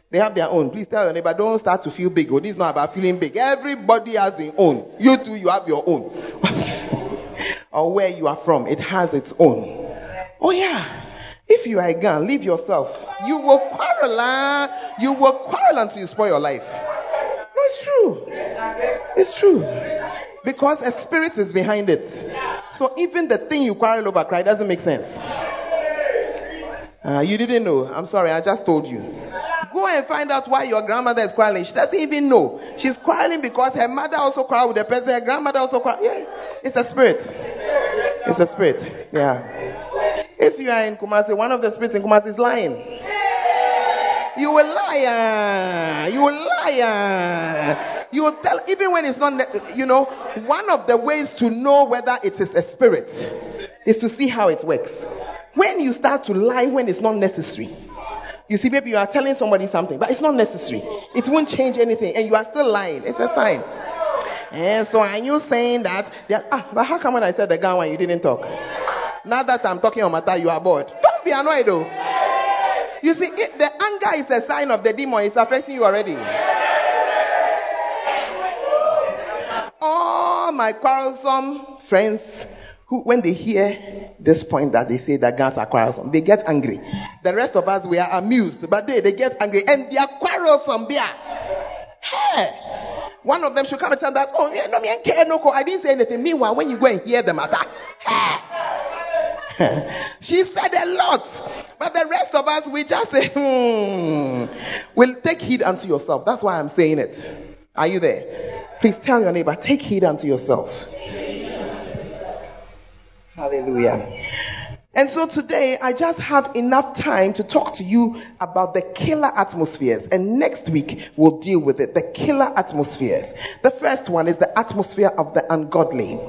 They have their own. Please tell your neighbor, don't start to feel big. Oh, this is not about feeling big. Everybody has their own. You too, you have your own. [laughs] or where you are from, it has its own. Oh yeah. If you are a gun, leave yourself. You will quarrel. Huh? You will quarrel until you spoil your life. No, it's true. It's true. Because a spirit is behind it. So even the thing you quarrel over cry doesn't make sense. Uh, you didn't know. I'm sorry, I just told you. Go and find out why your grandmother is quarreling. She doesn't even know. She's quarreling because her mother also quarreled with the person. Her grandmother also quarreled. Yeah, it's a spirit. It's a spirit. Yeah. If you are in Kumasi, one of the spirits in Kumasi is lying. You will lie. You will lie. You will tell, even when it's not, you know, one of the ways to know whether it is a spirit is to see how it works. When you start to lie when it's not necessary, you see, maybe you are telling somebody something, but it's not necessary. It won't change anything, and you are still lying. It's a sign. And so are you saying that? ah, but how come when I said the guy when you didn't talk? Now that I'm talking on matter, you are bored. Don't be annoyed though. You see, it, the anger is a sign of the demon. It's affecting you already. All my quarrelsome friends who, when they hear this point that they say that guns are quarrelsome, they get angry. The rest of us, we are amused, but they, they get angry and they are quarrelsome. They are. Hey. One of them should come and tell that, oh, yeah, no, me and no, I didn't say anything. Meanwhile, when you go and hear the matter, hey. [laughs] she said a lot. But the rest of us, we just say, [laughs] hmm. Well, take heed unto yourself. That's why I'm saying it. Are you there? Please tell your neighbor, take heed unto yourself. Hallelujah. And so today, I just have enough time to talk to you about the killer atmospheres. And next week, we'll deal with it. The killer atmospheres. The first one is the atmosphere of the ungodly.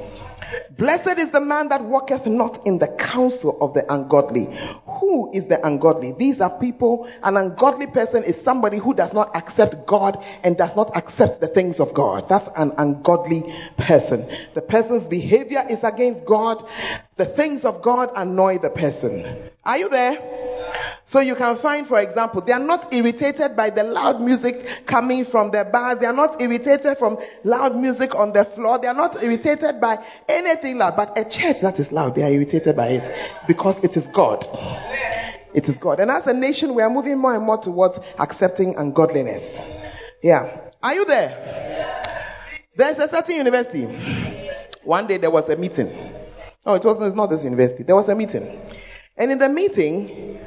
Blessed is the man that walketh not in the counsel of the ungodly. Who is the ungodly? These are people, an ungodly person is somebody who does not accept God and does not accept the things of God. That's an ungodly person. The person's behavior is against God. The things of God annoy the person. Are you there? So you can find, for example, they are not irritated by the loud music coming from the bar. They are not irritated from loud music on the floor. They are not irritated by anything loud. But a church that is loud, they are irritated by it because it is God. It is God. And as a nation, we are moving more and more towards accepting ungodliness. Yeah. Are you there? There's a certain university. One day there was a meeting. Oh, it wasn't, it's not this university. There was a meeting. And in the meeting,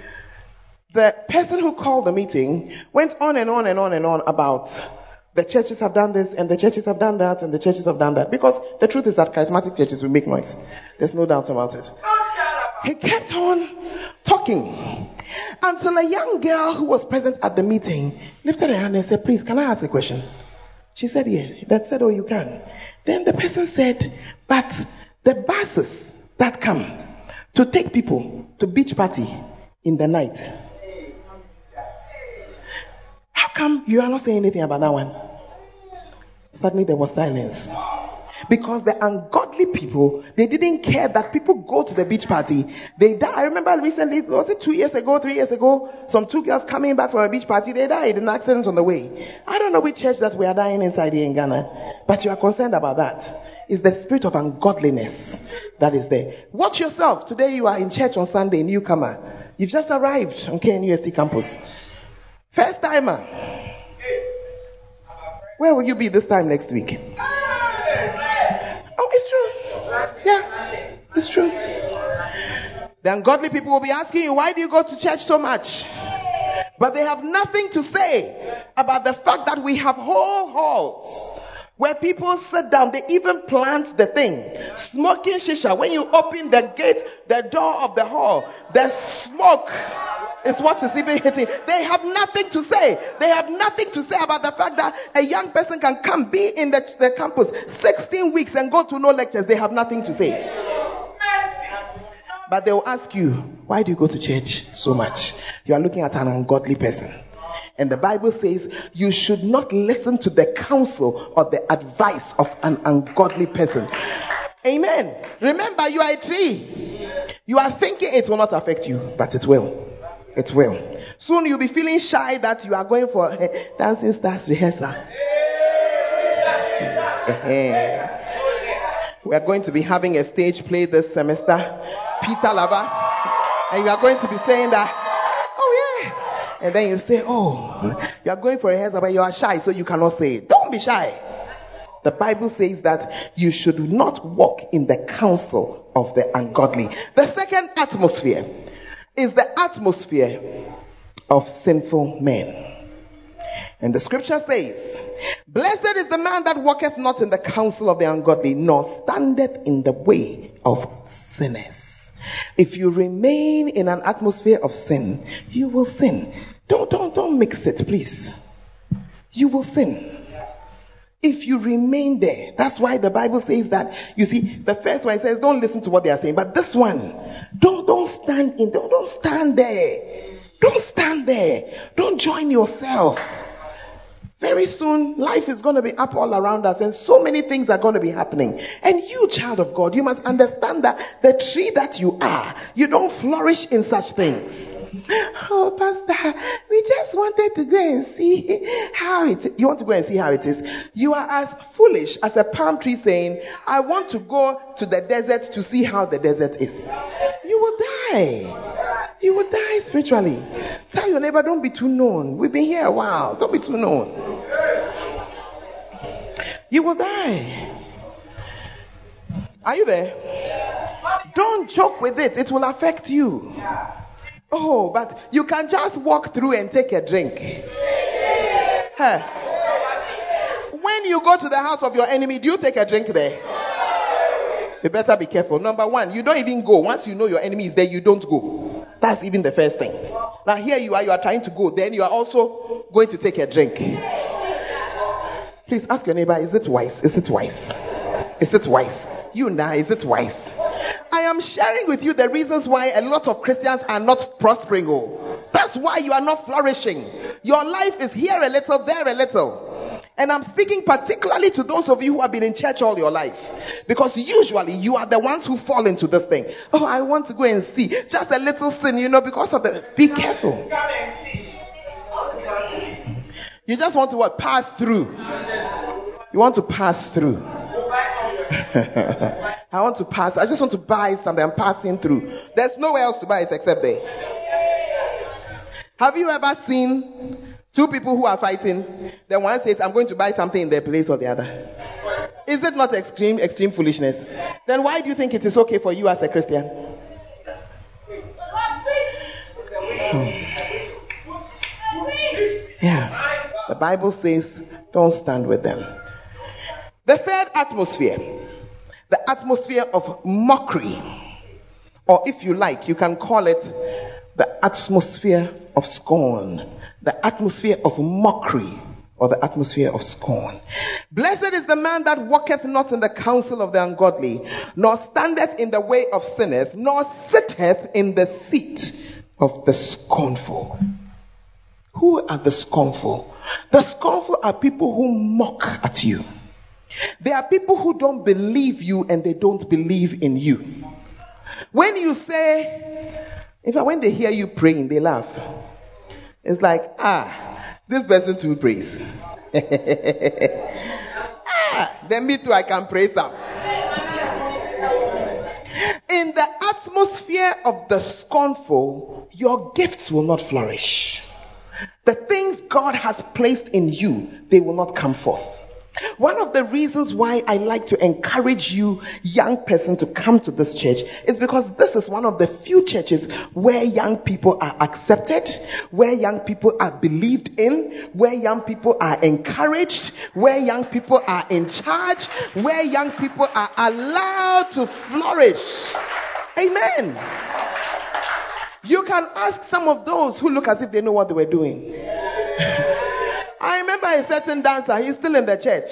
the person who called the meeting went on and on and on and on about the churches have done this and the churches have done that and the churches have done that. Because the truth is that charismatic churches will make noise. There's no doubt about it. He kept on talking until a young girl who was present at the meeting lifted her hand and said, Please, can I ask a question? She said, Yeah. That said, Oh, you can. Then the person said, But the buses that come to take people to beach party in the night, how come you are not saying anything about that one? Suddenly there was silence. Because the ungodly people, they didn't care that people go to the beach party. They die. I remember recently, was it two years ago, three years ago, some two girls coming back from a beach party, they died in an accident on the way. I don't know which church that we are dying inside here in Ghana, but you are concerned about that. It's the spirit of ungodliness that is there. Watch yourself. Today you are in church on Sunday, newcomer. You've just arrived on KNUST campus. First timer. Where will you be this time next week? Oh, it's true. Yeah, it's true. The ungodly people will be asking you, why do you go to church so much? But they have nothing to say about the fact that we have whole halls where people sit down. They even plant the thing. Smoking shisha. When you open the gate, the door of the hall, the smoke is what is even hitting. They have nothing to say. They have nothing to say about the fact that a young person can come be in the, the campus 16 weeks and go to no lectures. They have nothing to say. But they will ask you, why do you go to church so much? You are looking at an ungodly person. And the Bible says you should not listen to the counsel or the advice of an ungodly person. Amen. Remember, you are a tree. You are thinking it will not affect you, but it will. It will. Soon you'll be feeling shy that you are going for a dancing stars rehearsal. [laughs] we are going to be having a stage play this semester. Peter Lava. And you are going to be saying that, oh yeah. And then you say, oh, you are going for a rehearsal, but you are shy, so you cannot say it. Don't be shy. The Bible says that you should not walk in the counsel of the ungodly. The second atmosphere is the atmosphere of sinful men. And the scripture says, Blessed is the man that walketh not in the counsel of the ungodly, nor standeth in the way of sinners. If you remain in an atmosphere of sin, you will sin. Don't, don't, don't mix it, please. You will sin. If you remain there, that's why the Bible says that. You see, the first one says, don't listen to what they are saying, but this one, don't, don't stand in, don't, don't stand there. Don't stand there. Don't join yourself. Very soon, life is going to be up all around us, and so many things are going to be happening. And you, child of God, you must understand that the tree that you are, you don't flourish in such things. Oh, Pastor, we just wanted to go and see how it is. You want to go and see how it is? You are as foolish as a palm tree saying, I want to go to the desert to see how the desert is. You will die. You will die spiritually. Tell your neighbor, don't be too known. We've been here a while. Don't be too known. You will die. Are you there? Don't joke with it. It will affect you. Oh, but you can just walk through and take a drink. Huh. When you go to the house of your enemy, do you take a drink there? You better be careful. Number one, you don't even go. Once you know your enemy is there, you don't go. That's even the first thing. Now, here you are, you are trying to go. Then you are also going to take a drink. Please ask your neighbor, is it wise? Is it wise? Is it wise? You now, is it wise? I am sharing with you the reasons why a lot of Christians are not prospering. Oh, that's why you are not flourishing. Your life is here a little, there a little. And I'm speaking particularly to those of you who have been in church all your life. Because usually you are the ones who fall into this thing. Oh, I want to go and see. Just a little sin, you know, because of the. Be careful. You just want to what? Pass through. You want to pass through. [laughs] I want to pass. I just want to buy something. I'm passing through. There's nowhere else to buy it except there. Have you ever seen two people who are fighting? Then one says, I'm going to buy something in their place or the other. Is it not extreme, extreme foolishness? Then why do you think it is okay for you as a Christian? Hmm. Yeah. The Bible says, don't stand with them. The third atmosphere, the atmosphere of mockery, or if you like, you can call it the atmosphere of scorn, the atmosphere of mockery, or the atmosphere of scorn. Blessed is the man that walketh not in the counsel of the ungodly, nor standeth in the way of sinners, nor sitteth in the seat of the scornful. Who are the scornful? The scornful are people who mock at you. They are people who don't believe you and they don't believe in you. When you say, in fact, when they hear you praying, they laugh. It's like, ah, this person too prays. [laughs] ah, then me too, I can praise them. In the atmosphere of the scornful, your gifts will not flourish. The things God has placed in you, they will not come forth. One of the reasons why I like to encourage you, young person, to come to this church is because this is one of the few churches where young people are accepted, where young people are believed in, where young people are encouraged, where young people are in charge, where young people are allowed to flourish. Amen. You can ask some of those who look as if they know what they were doing. [laughs] I remember a certain dancer, he's still in the church.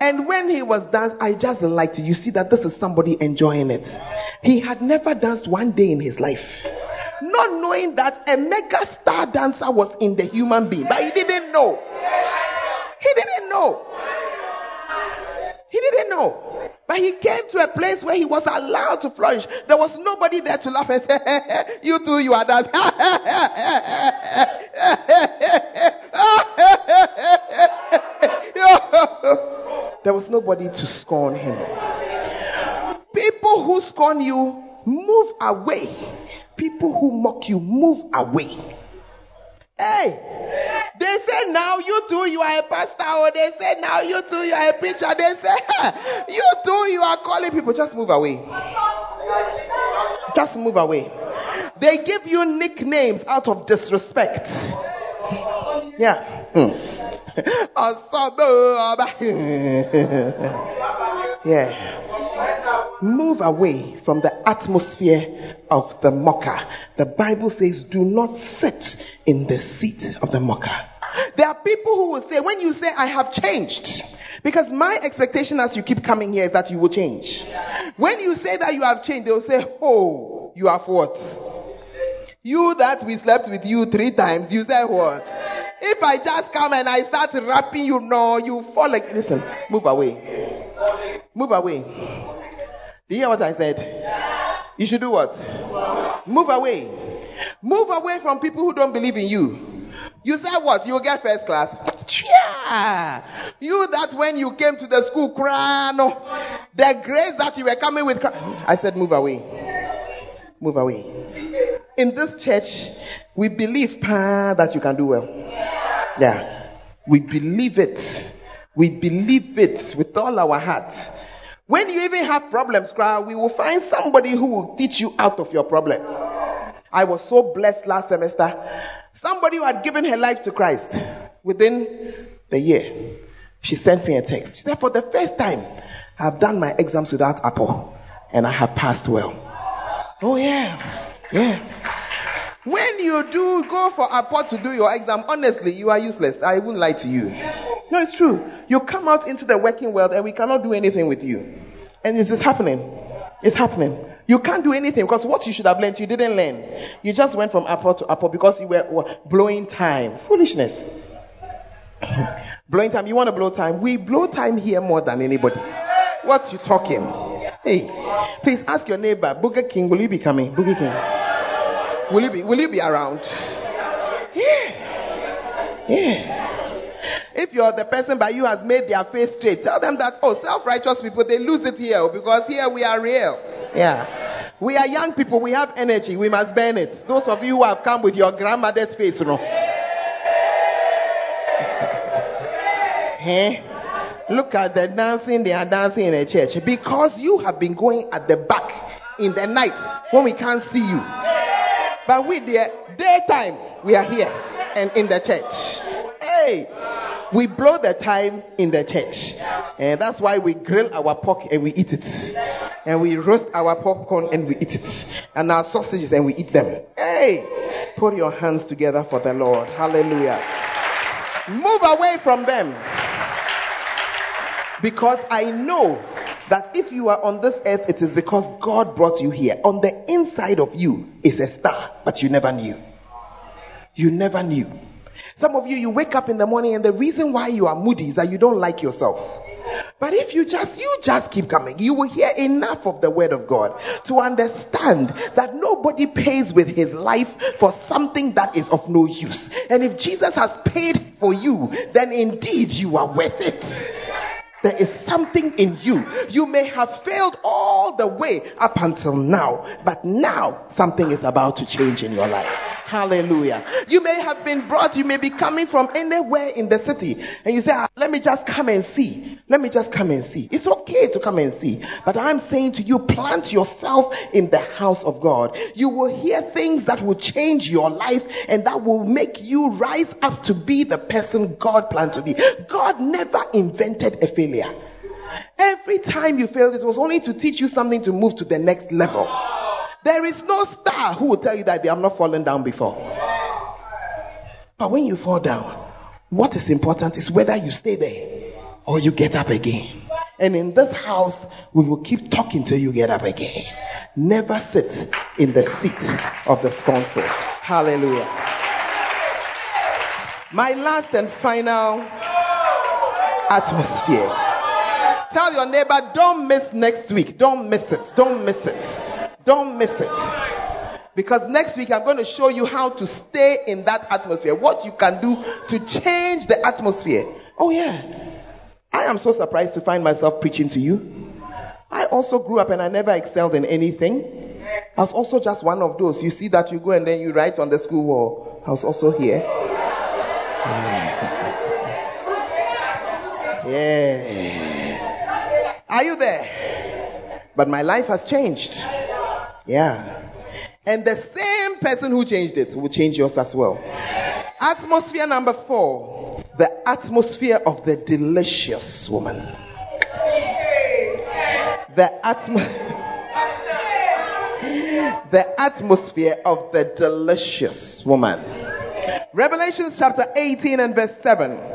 and when he was dancing, I just liked it. You see that this is somebody enjoying it. He had never danced one day in his life. Not knowing that a mega star dancer was in the human being, but he didn't know. He didn't know. He didn't know. But he came to a place where he was allowed to flourish. There was nobody there to laugh and say, You too, you are that. [laughs] there was nobody to scorn him. People who scorn you, move away. People who mock you, move away. Hey, they say now you too, you are a pastor, or they say now you too, you are a preacher. They say [laughs] you too, you are calling people. Just move away. Just move away. They give you nicknames out of disrespect. Yeah. [laughs] [laughs] Yeah. Move away from the atmosphere of the mocker. The Bible says, do not sit in the seat of the mocker. There are people who will say, when you say, I have changed, because my expectation as you keep coming here is that you will change. When you say that you have changed, they will say, Oh, you have what? You that we slept with you three times, you say what? If I just come and I start rapping you, no, you fall like, listen, move away. Move away. You hear what I said? Yeah. You should do what? Move away. Move away from people who don't believe in you. You said what? You'll get first class. Yeah. You that when you came to the school, cry, no. Oh, the grace that you were coming with. I said, move away. Move away. In this church, we believe pa, that you can do well. Yeah. We believe it. We believe it with all our hearts. When you even have problems, cry, we will find somebody who will teach you out of your problem. I was so blessed last semester. Somebody who had given her life to Christ within the year, she sent me a text. She said, For the first time, I've done my exams without apor and I have passed well. Oh, yeah. Yeah. When you do go for apor to do your exam, honestly, you are useless. I wouldn't lie to you. No, it's true. You come out into the working world and we cannot do anything with you. And this is happening. It's happening. You can't do anything because what you should have learned, you didn't learn. You just went from apor to apor because you were blowing time. Foolishness. [coughs] blowing time. You want to blow time? We blow time here more than anybody. What you talking? Hey, please ask your neighbor, Burger King, will you be coming? Burger King. Will you be will you be around? Yeah. Yeah. If you're the person by you has made their face straight, tell them that, oh, self-righteous people, they lose it here because here we are real. Yeah. We are young people. We have energy. We must burn it. Those of you who have come with your grandmother's face, you know. [laughs] hey? Look at the dancing they are dancing in a church because you have been going at the back in the night when we can't see you. But with the daytime, we are here and in the church. Hey, we blow the time in the church. And that's why we grill our pork and we eat it. And we roast our popcorn and we eat it. And our sausages and we eat them. Hey, put your hands together for the Lord. Hallelujah. Move away from them. Because I know that if you are on this earth, it is because God brought you here. On the inside of you is a star, but you never knew. You never knew. Some of you, you wake up in the morning and the reason why you are moody is that you don't like yourself. But if you just, you just keep coming, you will hear enough of the word of God to understand that nobody pays with his life for something that is of no use. And if Jesus has paid for you, then indeed you are worth it. There is something in you. You may have failed all the way up until now, but now something is about to change in your life. Hallelujah. You may have been brought, you may be coming from anywhere in the city, and you say, ah, Let me just come and see. Let me just come and see. It's okay to come and see. But I'm saying to you, plant yourself in the house of God. You will hear things that will change your life and that will make you rise up to be the person God planned to be. God never invented a failure failure. Every time you failed, it was only to teach you something to move to the next level. There is no star who will tell you that they have not fallen down before. But when you fall down, what is important is whether you stay there or you get up again. And in this house, we will keep talking till you get up again. Never sit in the seat of the scornful. Hallelujah. My last and final atmosphere Tell your neighbor, don't miss next week. Don't miss it. Don't miss it. Don't miss it. Because next week I'm going to show you how to stay in that atmosphere. What you can do to change the atmosphere. Oh, yeah. I am so surprised to find myself preaching to you. I also grew up and I never excelled in anything. I was also just one of those. You see that you go and then you write on the school wall. I was also here. Yeah. Yeah. Are you there? But my life has changed. Yeah. And the same person who changed it will change yours as well. Atmosphere number four the atmosphere of the delicious woman. The atmosphere. [laughs] the atmosphere of the delicious woman. Revelation chapter 18 and verse 7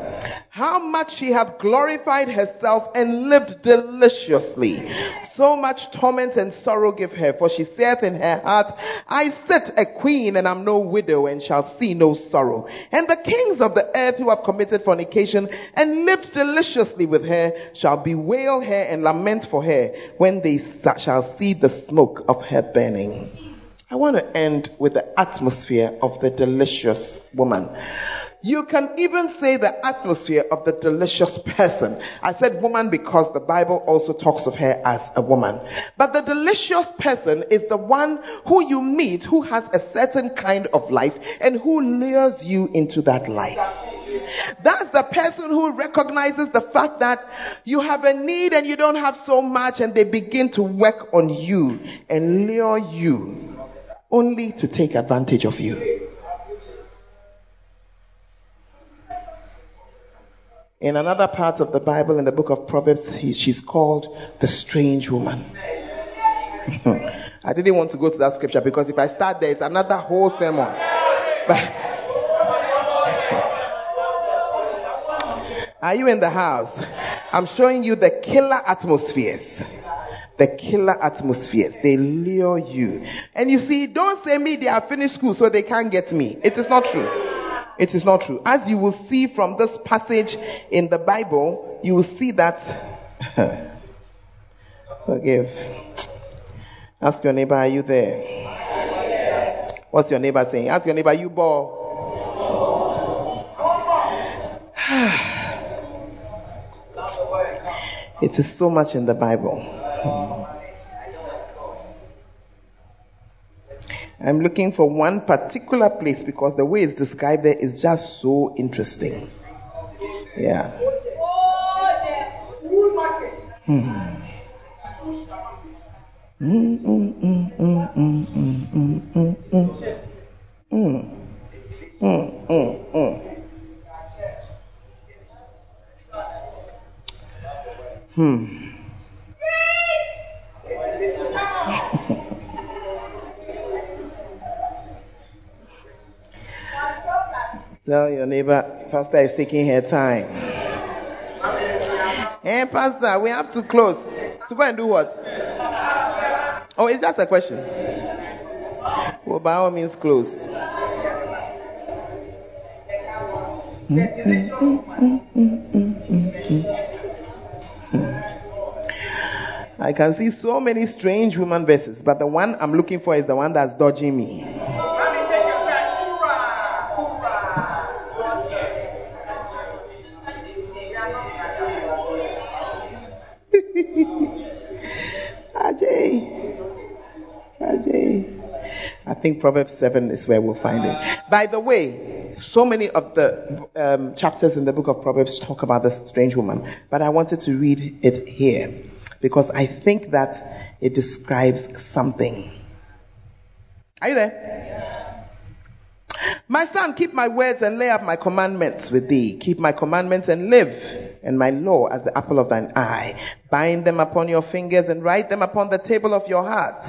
how much she hath glorified herself and lived deliciously. So much torment and sorrow give her, for she saith in her heart, I sit a queen and am no widow and shall see no sorrow. And the kings of the earth who have committed fornication and lived deliciously with her shall bewail her and lament for her when they shall see the smoke of her burning. I want to end with the atmosphere of the delicious woman. You can even say the atmosphere of the delicious person. I said woman because the Bible also talks of her as a woman. But the delicious person is the one who you meet who has a certain kind of life and who lures you into that life. That's the person who recognizes the fact that you have a need and you don't have so much and they begin to work on you and lure you only to take advantage of you. In another part of the Bible, in the book of Proverbs, he, she's called the strange woman. [laughs] I didn't want to go to that scripture because if I start there, it's another whole sermon. [laughs] Are you in the house? I'm showing you the killer atmospheres. The killer atmospheres. They lure you. And you see, don't say me, they are finished school, so they can't get me. It is not true. It is not true. As you will see from this passage in the Bible, you will see that. [laughs] Forgive. Ask your neighbor, are you there? What's your neighbor saying? Ask your neighbor, you ball. [sighs] it is so much in the Bible. Hmm. I'm looking for one particular place because the way it's described there is just so interesting. Yeah. Hmm. Tell your neighbor, Pastor is taking her time. Hey, Pastor, we have to close. To go and do what? Oh, it's just a question. Well, by all means, close. I can see so many strange woman verses, but the one I'm looking for is the one that's dodging me. I think Proverbs 7 is where we'll find it. By the way, so many of the um, chapters in the book of Proverbs talk about the strange woman, but I wanted to read it here because I think that it describes something. Are you there? My son, keep my words and lay up my commandments with thee. Keep my commandments and live, and my law as the apple of thine eye. Bind them upon your fingers and write them upon the table of your heart.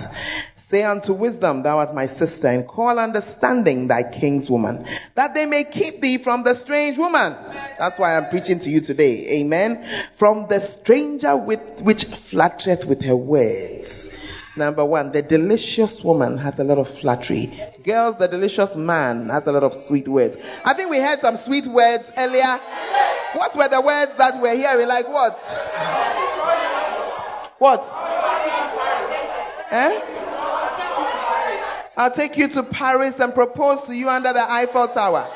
Say unto wisdom, thou art my sister, and call understanding thy kingswoman, that they may keep thee from the strange woman. That's why I'm preaching to you today. Amen. From the stranger with, which flattereth with her words. Number one, the delicious woman has a lot of flattery. Girls, the delicious man has a lot of sweet words. I think we heard some sweet words earlier. What were the words that we're hearing? Like what? What? Eh? I'll take you to Paris and propose to you under the Eiffel Tower.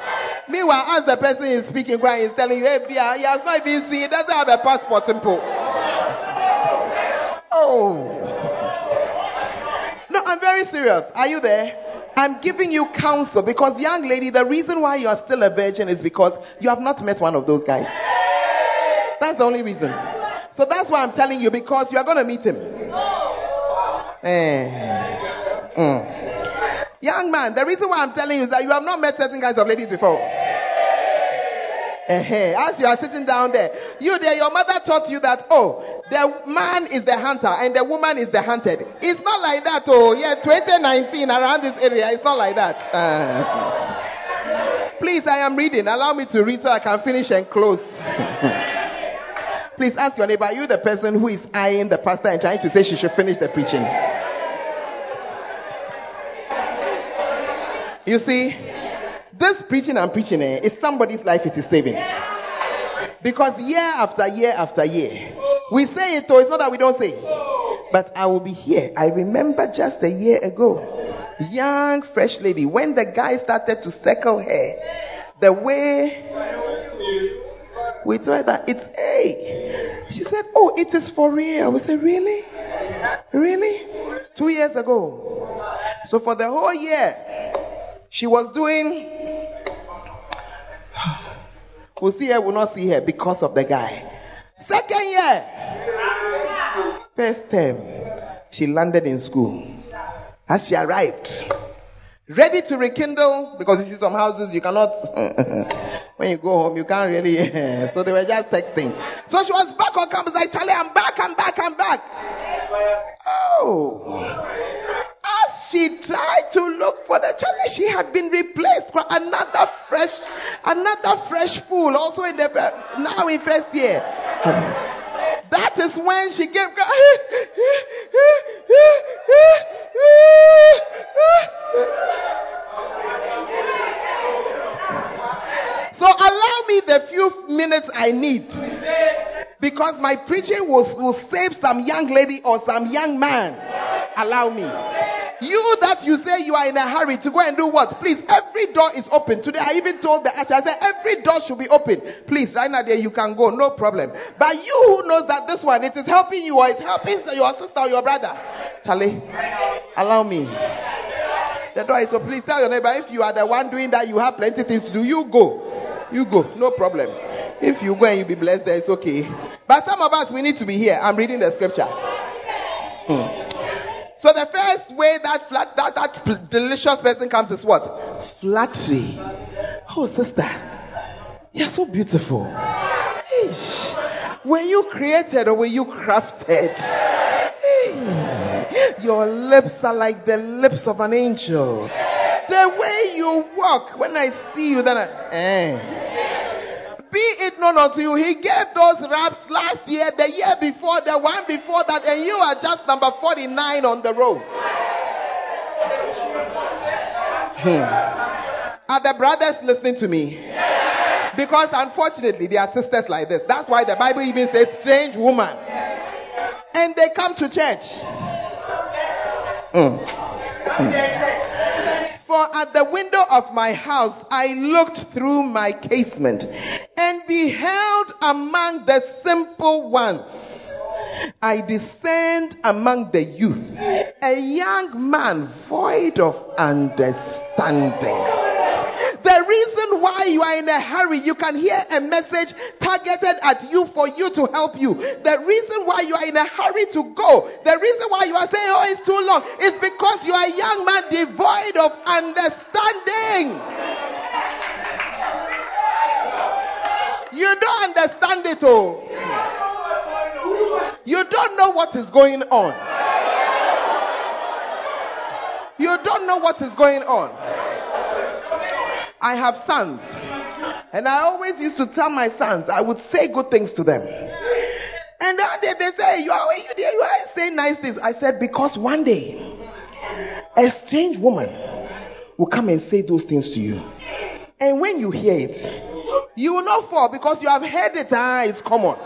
Meanwhile, as the person is speaking, crying, is telling you, hey, Bia, he has not even seen, he doesn't have a passport simple. Oh. No, I'm very serious. Are you there? I'm giving you counsel because, young lady, the reason why you are still a virgin is because you have not met one of those guys. That's the only reason. So that's why I'm telling you because you are going to meet him. Eh. Mm. Young man, the reason why I'm telling you is that you have not met certain kinds of ladies before. Uh-huh. As you are sitting down there, you there, your mother taught you that, oh, the man is the hunter and the woman is the hunted. It's not like that, oh, yeah, 2019 around this area, it's not like that. Uh, please, I am reading. Allow me to read so I can finish and close. [laughs] please ask your neighbor, are you the person who is eyeing the pastor and trying to say she should finish the preaching? You see, this preaching I'm preaching eh, is somebody's life it is saving. Because year after year after year, we say it, though it's not that we don't say. But I will be here. I remember just a year ago, young, fresh lady, when the guy started to circle her, the way we told her it's A. She said, Oh, it is for real. We said, Really? Really? Two years ago. So for the whole year, she was doing. We'll see her, we'll not see her because of the guy. Second year, first term, she landed in school. As she arrived, ready to rekindle, because you see some houses you cannot, [laughs] when you go home, you can't really, [laughs] so they were just texting. So she was back on campus, like, Charlie, I'm back, I'm back, I'm back. Oh as she tried to look for the child, she had been replaced for another fresh, another fresh fool, also in the now in first year. Um, that is when she gave. [laughs] so allow me the few minutes I need because my preaching will, will save some young lady or some young man. Allow me. You that you say you are in a hurry to go and do what? Please, every door is open. Today I even told the usher, I said every door should be open. Please, right now there you can go, no problem. But you who knows that this one, it is helping you or it's helping your sister or your brother. Charlie, allow me. The door is so please tell your neighbor if you are the one doing that, you have plenty things to do. You go. You go, no problem. If you go and you be blessed, there it's okay. But some of us we need to be here. I'm reading the scripture. Hmm. So the first way that flat, that, that delicious person comes is what? Flattery. Oh, sister, you're so beautiful. Were you created or were you crafted? Your lips are like the lips of an angel. The way you walk, when I see you, then I, eh. Be it known unto you, he gave those raps last year, the year before, the one before that, and you are just number 49 on the road. Hmm. Are the brothers listening to me? Because unfortunately, there are sisters like this. That's why the Bible even says strange woman. And they come to church. Mm. Mm. For at the window of my house I looked through my casement and beheld among the simple ones. I discerned among the youth a young man void of understanding. The reason why you are in a hurry, you can hear a message targeted at you for you to help you. The reason why you are in a hurry to go, the reason why you are saying, oh, it's too long, is because you are a young man devoid of understanding. You don't understand it all. You don't know what is going on. You don't know what is going on. I have sons. And I always used to tell my sons, I would say good things to them. And then they, they say, you are, you, there, you are saying nice things. I said, because one day, a strange woman will come and say those things to you. And when you hear it, you will not fall because you have heard it. Ah, it's common.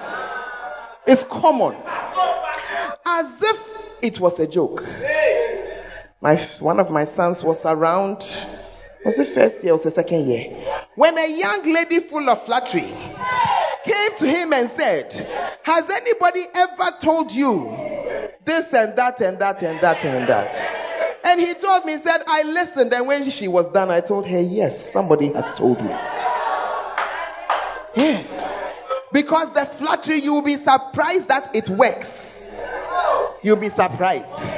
It's common. As if it was a joke. My, one of my sons was around was it first year or the second year? When a young lady full of flattery came to him and said, Has anybody ever told you this and that and that and that and that? And he told me, he said, I listened. And when she was done, I told her, Yes, somebody has told me. Yeah. Because the flattery, you will be surprised that it works. You'll be surprised.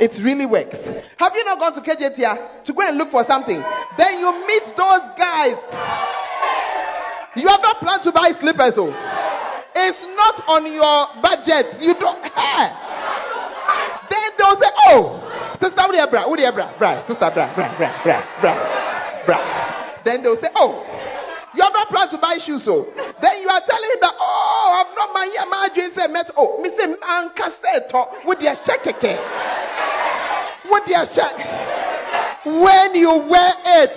It really works. Have you not gone to KJT to go and look for something? Then you meet those guys. You have not planned to buy slippers, oh. It's not on your budget. You don't have. Then they'll say, oh, sister, what bra, what bra, bra, sister, bra, bra, bra, bra, bra. Then they'll say, oh, you have not planned to buy shoes, so then you are telling him that, oh, I've not my yeah, my dream said met. Oh, me say man cassette with your shekeke. With your shek. When you wear it,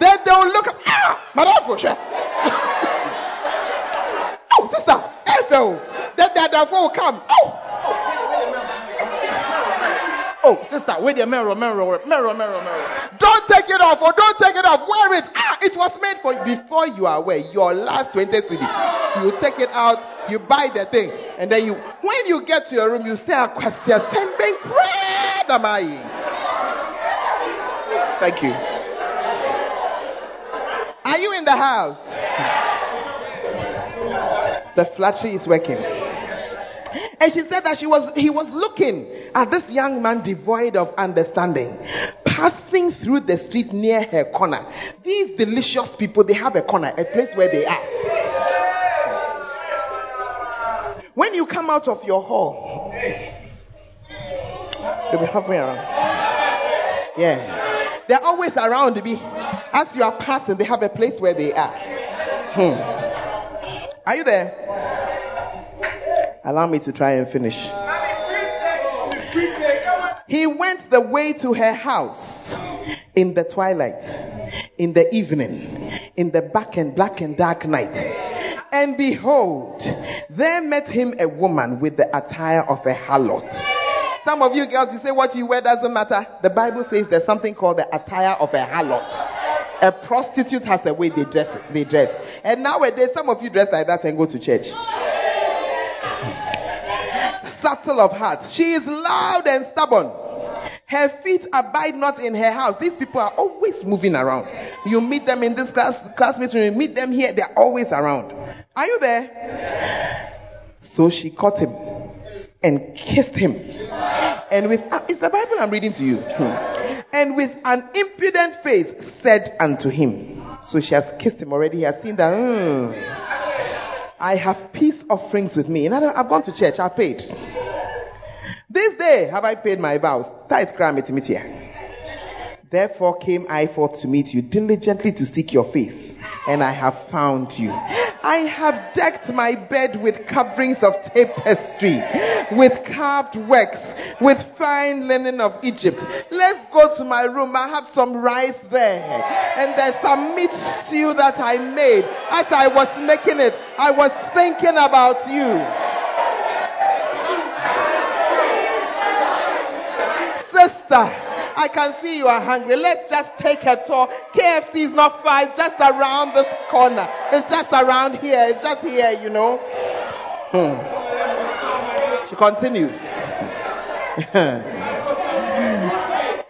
then they will look ah, madam for sure. oh, sister, FL. Then the other will come. Oh. Oh, sister, wait a mirror, mirror, mirror, mirror, mirror. Don't take it off or don't take it off. Wear it. Ah, it was made for you. Before you are aware, your last 20 cedis. You take it out, you buy the thing, and then you, when you get to your room, you say, a Akwasia, send me Thank you. Are you in the house? The flattery is working. And she said that she was, he was looking at this young man devoid of understanding, passing through the street near her corner. These delicious people, they have a corner, a place where they are. When you come out of your hall, they'll be hovering around. Yeah. They're always around, be as you are passing, they have a place where they are. Hmm. Are you there? Allow me to try and finish. He went the way to her house in the twilight, in the evening, in the back and black and dark night. And behold, there met him a woman with the attire of a harlot. Some of you girls, you say what you wear doesn't matter. The Bible says there's something called the attire of a harlot. A prostitute has a way they dress, they dress. And nowadays, some of you dress like that and go to church subtle of heart. She is loud and stubborn. Her feet abide not in her house. These people are always moving around. You meet them in this class, class meeting, you meet them here, they're always around. Are you there? So she caught him and kissed him. And with, uh, it's the Bible I'm reading to you. Hmm. And with an impudent face said unto him. So she has kissed him already. He has seen that. Mm, I have peace offerings with me. In other I've gone to church, I paid. This day have I paid my vows. Tithe crime it. Therefore came I forth to meet you, diligently to seek your face, and I have found you. I have decked my bed with coverings of tapestry, with carved works, with fine linen of Egypt. Let's go to my room. I have some rice there, and there's some meat stew that I made. As I was making it, I was thinking about you. Sister, I can see you are hungry. Let's just take a tour. KFC is not far, it's just around this corner. It's just around here. It's just here, you know. Hmm. She continues. [laughs]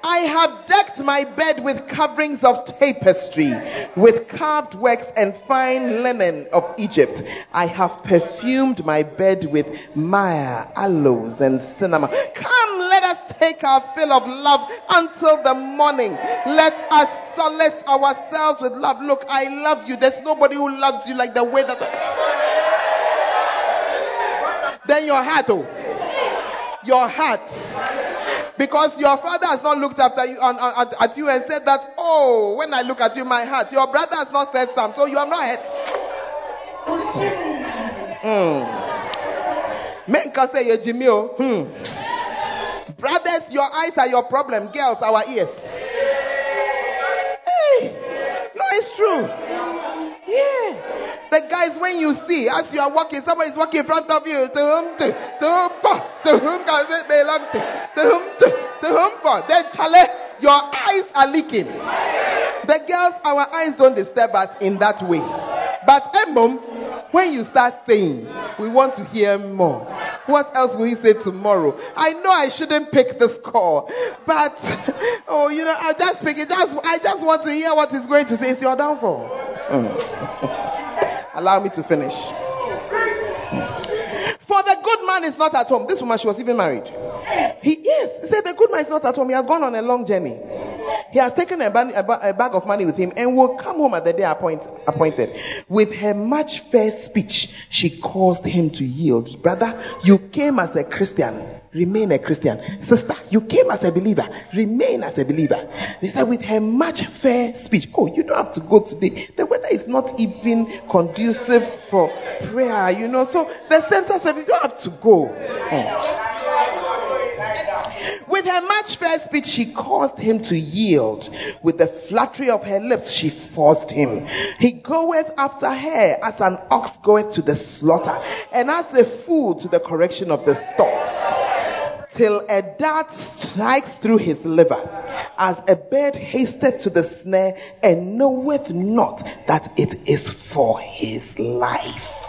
I have decked my bed with coverings of tapestry, with carved works and fine linen of Egypt. I have perfumed my bed with myrrh, aloes, and cinnamon. Come, let us take our fill of love until the morning. Let us solace ourselves with love. Look, I love you. There's nobody who loves you like the way that. I... Then your heart, oh. Your heart because your father has not looked after you on, on, at you and said that, oh, when I look at you, my heart. Your brother has not said some, so you have not heard. Hmm. Men can say you Jimmy. Hmm. Brothers, your eyes are your problem. Girls, our ears. Hey, no, it's true. Yeah. The guys, when you see, as you are walking, somebody is walking in front of you. To whom to, to whom for? To whom does it belong to? To whom to? To whom for? Then chale, your eyes are leaking. The girls, our eyes don't disturb us in that way. But Emom, when you start saying, we want to hear more. What else will you say tomorrow? I know I shouldn't pick this call, but [laughs] oh, you know, I'll just pick it. Just I just want to hear what he's going to say. It's your downfall. [laughs] Allow me to finish. For the good man is not at home. This woman, she was even married. He is. He said, The good man is not at home. He has gone on a long journey. He has taken a, ba- a, bag of money with him and will come home at the day appoint- appointed. With her much fair speech, she caused him to yield. Brother, you came as a Christian remain a Christian. Sister, you came as a believer, remain as a believer. They said with her much fair speech, oh, you don't have to go today. The weather is not even conducive for prayer, you know. So the center said you don't have to go. Hmm. With her much fair speech, she caused him to yield. With the flattery of her lips, she forced him. He goeth after her as an ox goeth to the slaughter, and as a fool to the correction of the stocks till a dart strikes through his liver, as a bird hasted to the snare and knoweth not that it is for his life.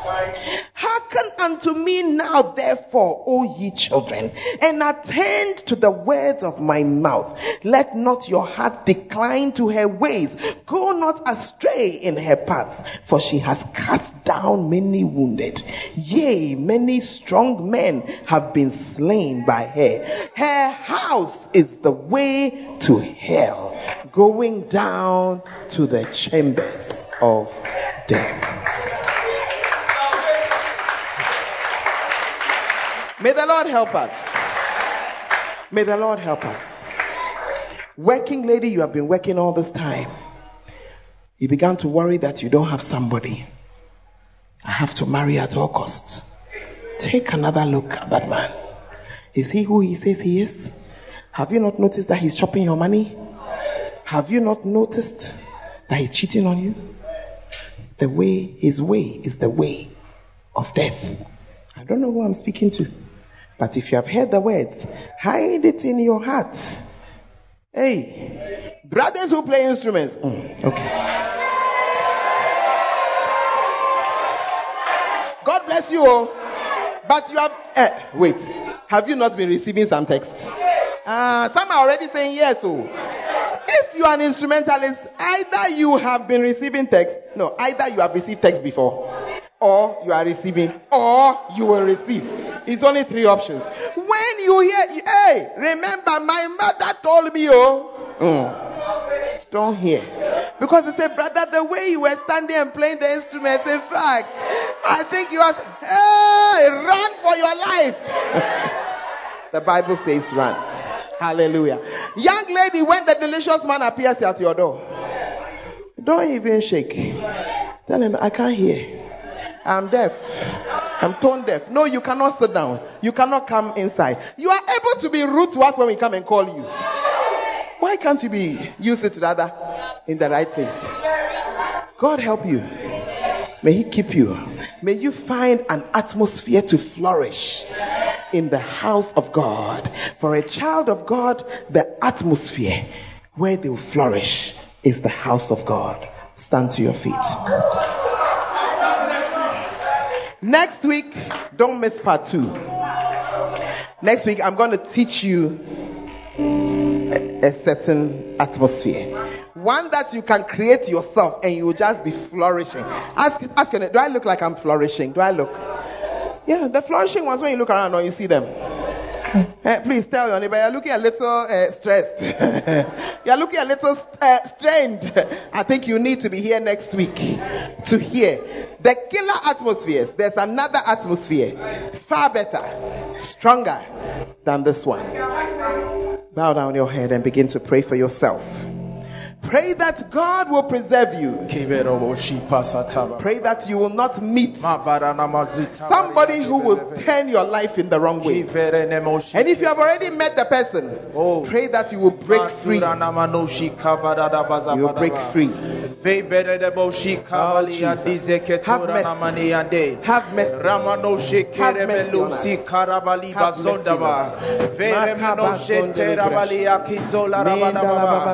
Hearken unto me now, therefore, O ye children, and attend to the words of my mouth. Let not your heart decline to her ways. Go not astray in her paths, for she has cast down many wounded. Yea, many strong men have been slain by her. Her house is the way to hell, going down to the chambers of death. May the Lord help us. May the Lord help us. Working lady, you have been working all this time. You began to worry that you don't have somebody. I have to marry at all costs. Take another look at that man. Is he who he says he is? Have you not noticed that he's chopping your money? Have you not noticed that he's cheating on you? The way, his way is the way of death. I don't know who I'm speaking to. But if you have heard the words, hide it in your heart. Hey, brothers who play instruments. Mm, okay. God bless you all. But you have, eh, wait, have you not been receiving some texts? Uh, some are already saying yes. Oh. If you are an instrumentalist, either you have been receiving text, no, either you have received text before, or you are receiving, or you will receive. It's only three options. When you hear, hey, remember my mother told me, oh, mm, don't hear. Because they say, brother, the way you were standing and playing the instruments, in fact, I think you are, hey, run for your life. [laughs] the Bible says run. Hallelujah. Young lady, when the delicious man appears at your door, don't even shake. Tell him, I can't hear. I'm deaf. I'm tone deaf. No, you cannot sit down. You cannot come inside. You are able to be rude to us when we come and call you. Why can't you be use it rather in the right place? God help you. May He keep you. May you find an atmosphere to flourish in the house of God. For a child of God, the atmosphere where they will flourish is the house of God. Stand to your feet. Next week, don't miss part two. Next week, I'm going to teach you a, certain atmosphere. One that you can create yourself and you will just be flourishing. Ask, ask, do I look like I'm flourishing? Do I look? Yeah, the flourishing ones when you look around or you see them. Uh, please tell your neighbor you're looking a little uh, stressed. [laughs] you're looking a little uh, strained. I think you need to be here next week to hear the killer atmospheres. There's another atmosphere, far better, stronger than this one. Bow down your head and begin to pray for yourself. Pray that God will preserve you. Pray that you will not meet somebody who will turn your life in the wrong way. And if you have already met the person, pray that you will break free. You will break free. Have mercy. Have mercy. Have mercy. Have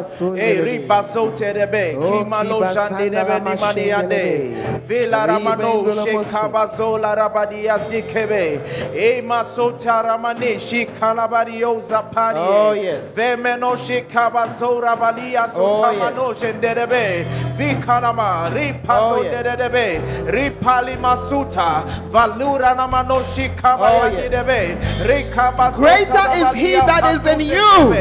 mercy, Bazoterebe oh, kimalo nimaniande vela ramano shekabazola rabadia zikebe. E masota ramane shikalabario zapari. Oh yes. Vemeno shikabazora balia oh, sotamano shenderebe vikalama derebe oh, ripali masuta valura namano greater is he that is in you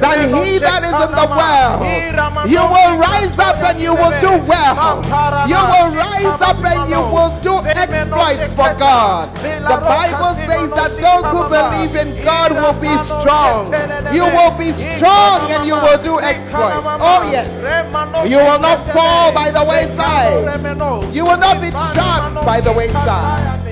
than he that is in the world you will rise up and you will do well. You will rise up and you will do exploits for God. The Bible says that those who believe in God will be strong. You will be strong and you will do exploits. Oh, yes. You will not fall by the wayside. You will not be trapped by the wayside.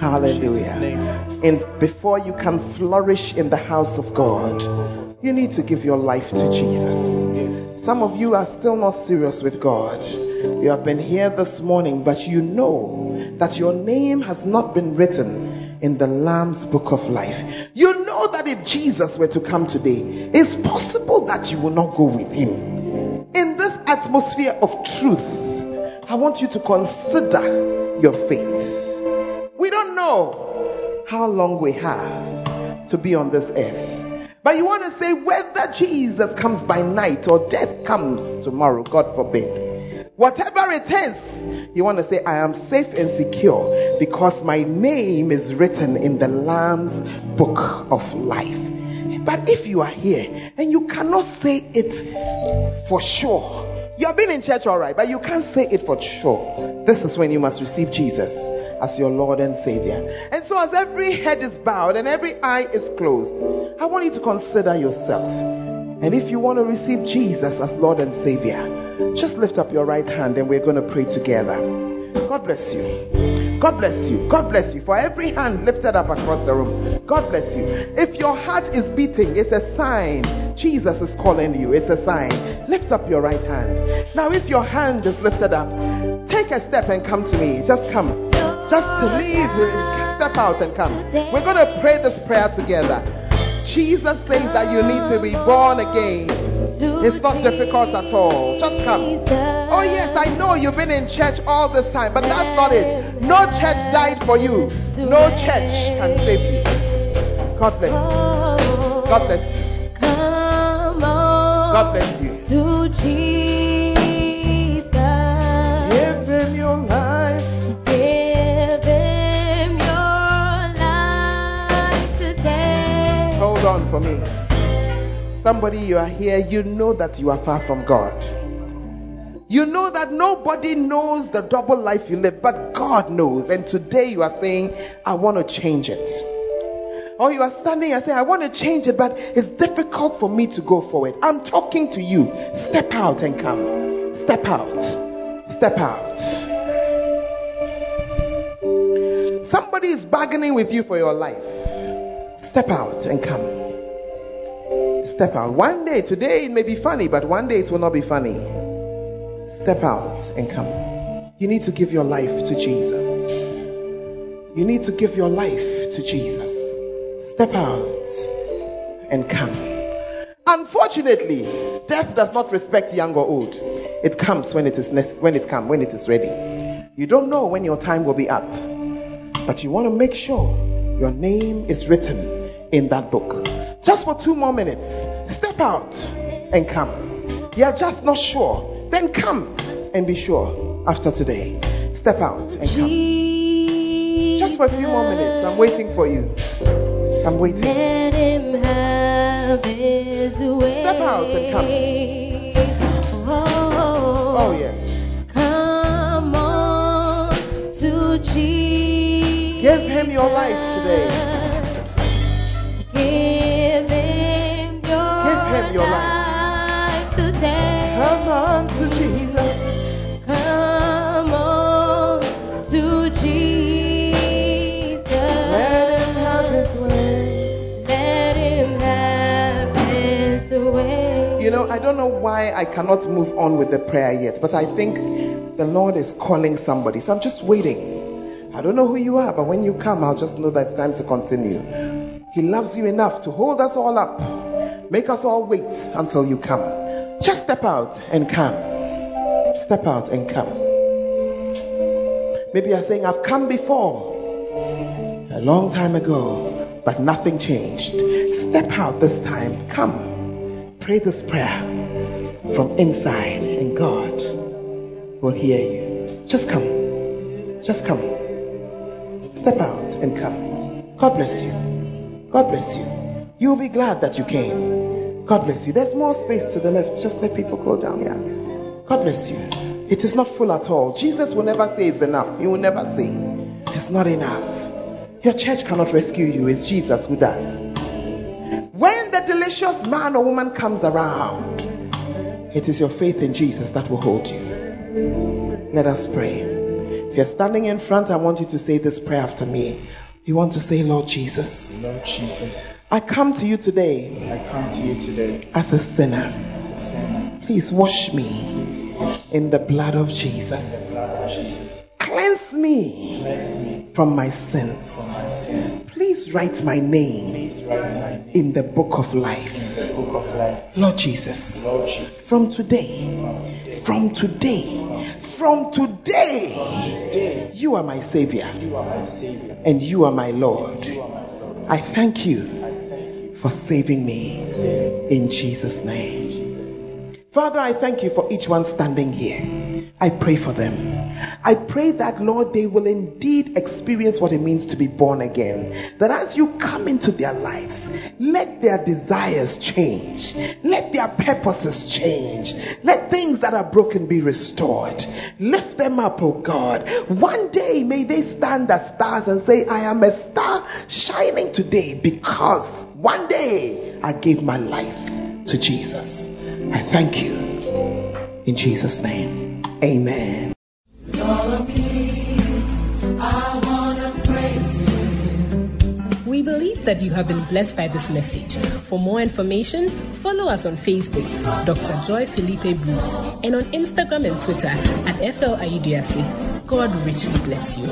Hallelujah. And before you can flourish in the house of God, you need to give your life to Jesus. Some of you are still not serious with God. You have been here this morning, but you know that your name has not been written in the Lamb's book of life. You know that if Jesus were to come today, it's possible that you will not go with him. In this atmosphere of truth, I want you to consider your fate. We don't know how long we have to be on this earth. But you want to say whether Jesus comes by night or death comes tomorrow, God forbid. Whatever it is, you want to say, I am safe and secure because my name is written in the Lamb's book of life. But if you are here and you cannot say it for sure, you have been in church all right, but you can't say it for sure. This is when you must receive Jesus as your Lord and Savior. And so, as every head is bowed and every eye is closed, I want you to consider yourself. And if you want to receive Jesus as Lord and Savior, just lift up your right hand and we're going to pray together. God bless you. God bless you. God bless you. For every hand lifted up across the room, God bless you. If your heart is beating, it's a sign Jesus is calling you. It's a sign. Lift up your right hand. Now, if your hand is lifted up, take a step and come to me. Just come. Just leave, step out and come. We're going to pray this prayer together. Jesus says that you need to be born again. It's not difficult at all. Just come. Oh, yes, I know you've been in church all this time, but that's not it. No church died for you, no church can save you. God bless you. God bless you. God bless you. To Jesus. Give him your life. Give him your life today. Hold on for me. Somebody, you are here, you know that you are far from God. You know that nobody knows the double life you live, but God knows. And today you are saying, I want to change it. Or you are standing and saying, I want to change it, but it's difficult for me to go forward. I'm talking to you. Step out and come. Step out. Step out. Somebody is bargaining with you for your life. Step out and come. Step out. One day, today it may be funny, but one day it will not be funny. Step out and come. You need to give your life to Jesus. You need to give your life to Jesus. Step out and come. Unfortunately, death does not respect young or old. It comes when it is nec- when it comes when it is ready. You don't know when your time will be up, but you want to make sure your name is written in that book. Just for two more minutes, step out and come. You are just not sure, then come and be sure after today. Step out and come. Just for a few more minutes, I'm waiting for you. I'm waiting. Let him have his way. Step out and come. Oh, Oh, yes. Come on to Jesus. Give him your life today. Give him your, Give him your life today. Come on to Jesus. I don't know why I cannot move on with the prayer yet, but I think the Lord is calling somebody. So I'm just waiting. I don't know who you are, but when you come, I'll just know that it's time to continue. He loves you enough to hold us all up, make us all wait until you come. Just step out and come. Step out and come. Maybe you're saying, I've come before a long time ago, but nothing changed. Step out this time. Come. Pray this prayer from inside, and God will hear you. Just come. Just come. Step out and come. God bless you. God bless you. You'll be glad that you came. God bless you. There's more space to the left. Just let people go down. Yeah. God bless you. It is not full at all. Jesus will never say it's enough. He will never say it's not enough. Your church cannot rescue you. It's Jesus who does. Delicious man or woman comes around, it is your faith in Jesus that will hold you. Let us pray. If you're standing in front, I want you to say this prayer after me. You want to say, Lord Jesus, Lord Jesus, I come to you today I come to you today as a sinner. as a sinner. Please wash me Please wash in the blood of Jesus. Blood of Jesus. Cleanse me from my sins. my sins. Please write my name write my name in the book of in life. the book of life. Lord Jesus, Lord Jesus, from today, from today, from today, from today, today, you are my Savior you are my Savior. and you are my Lord. You are my Lord. I thank you I thank you for saving me for in Jesus' name. In Jesus' name. Father, I thank you for each one standing here. I pray for them. I pray that, Lord, they will indeed experience what it means to be born again. That as you come into their lives, let their desires change. Let their purposes change. Let things that are broken be restored. Lift them up, oh God. One day may they stand as stars and say, I am a star shining today because one day I gave my life to Jesus. I thank you. In Jesus' name, Amen. We believe that you have been blessed by this message. For more information, follow us on Facebook, Dr. Joy Philippa Bruce, and on Instagram and Twitter at FL God richly bless you.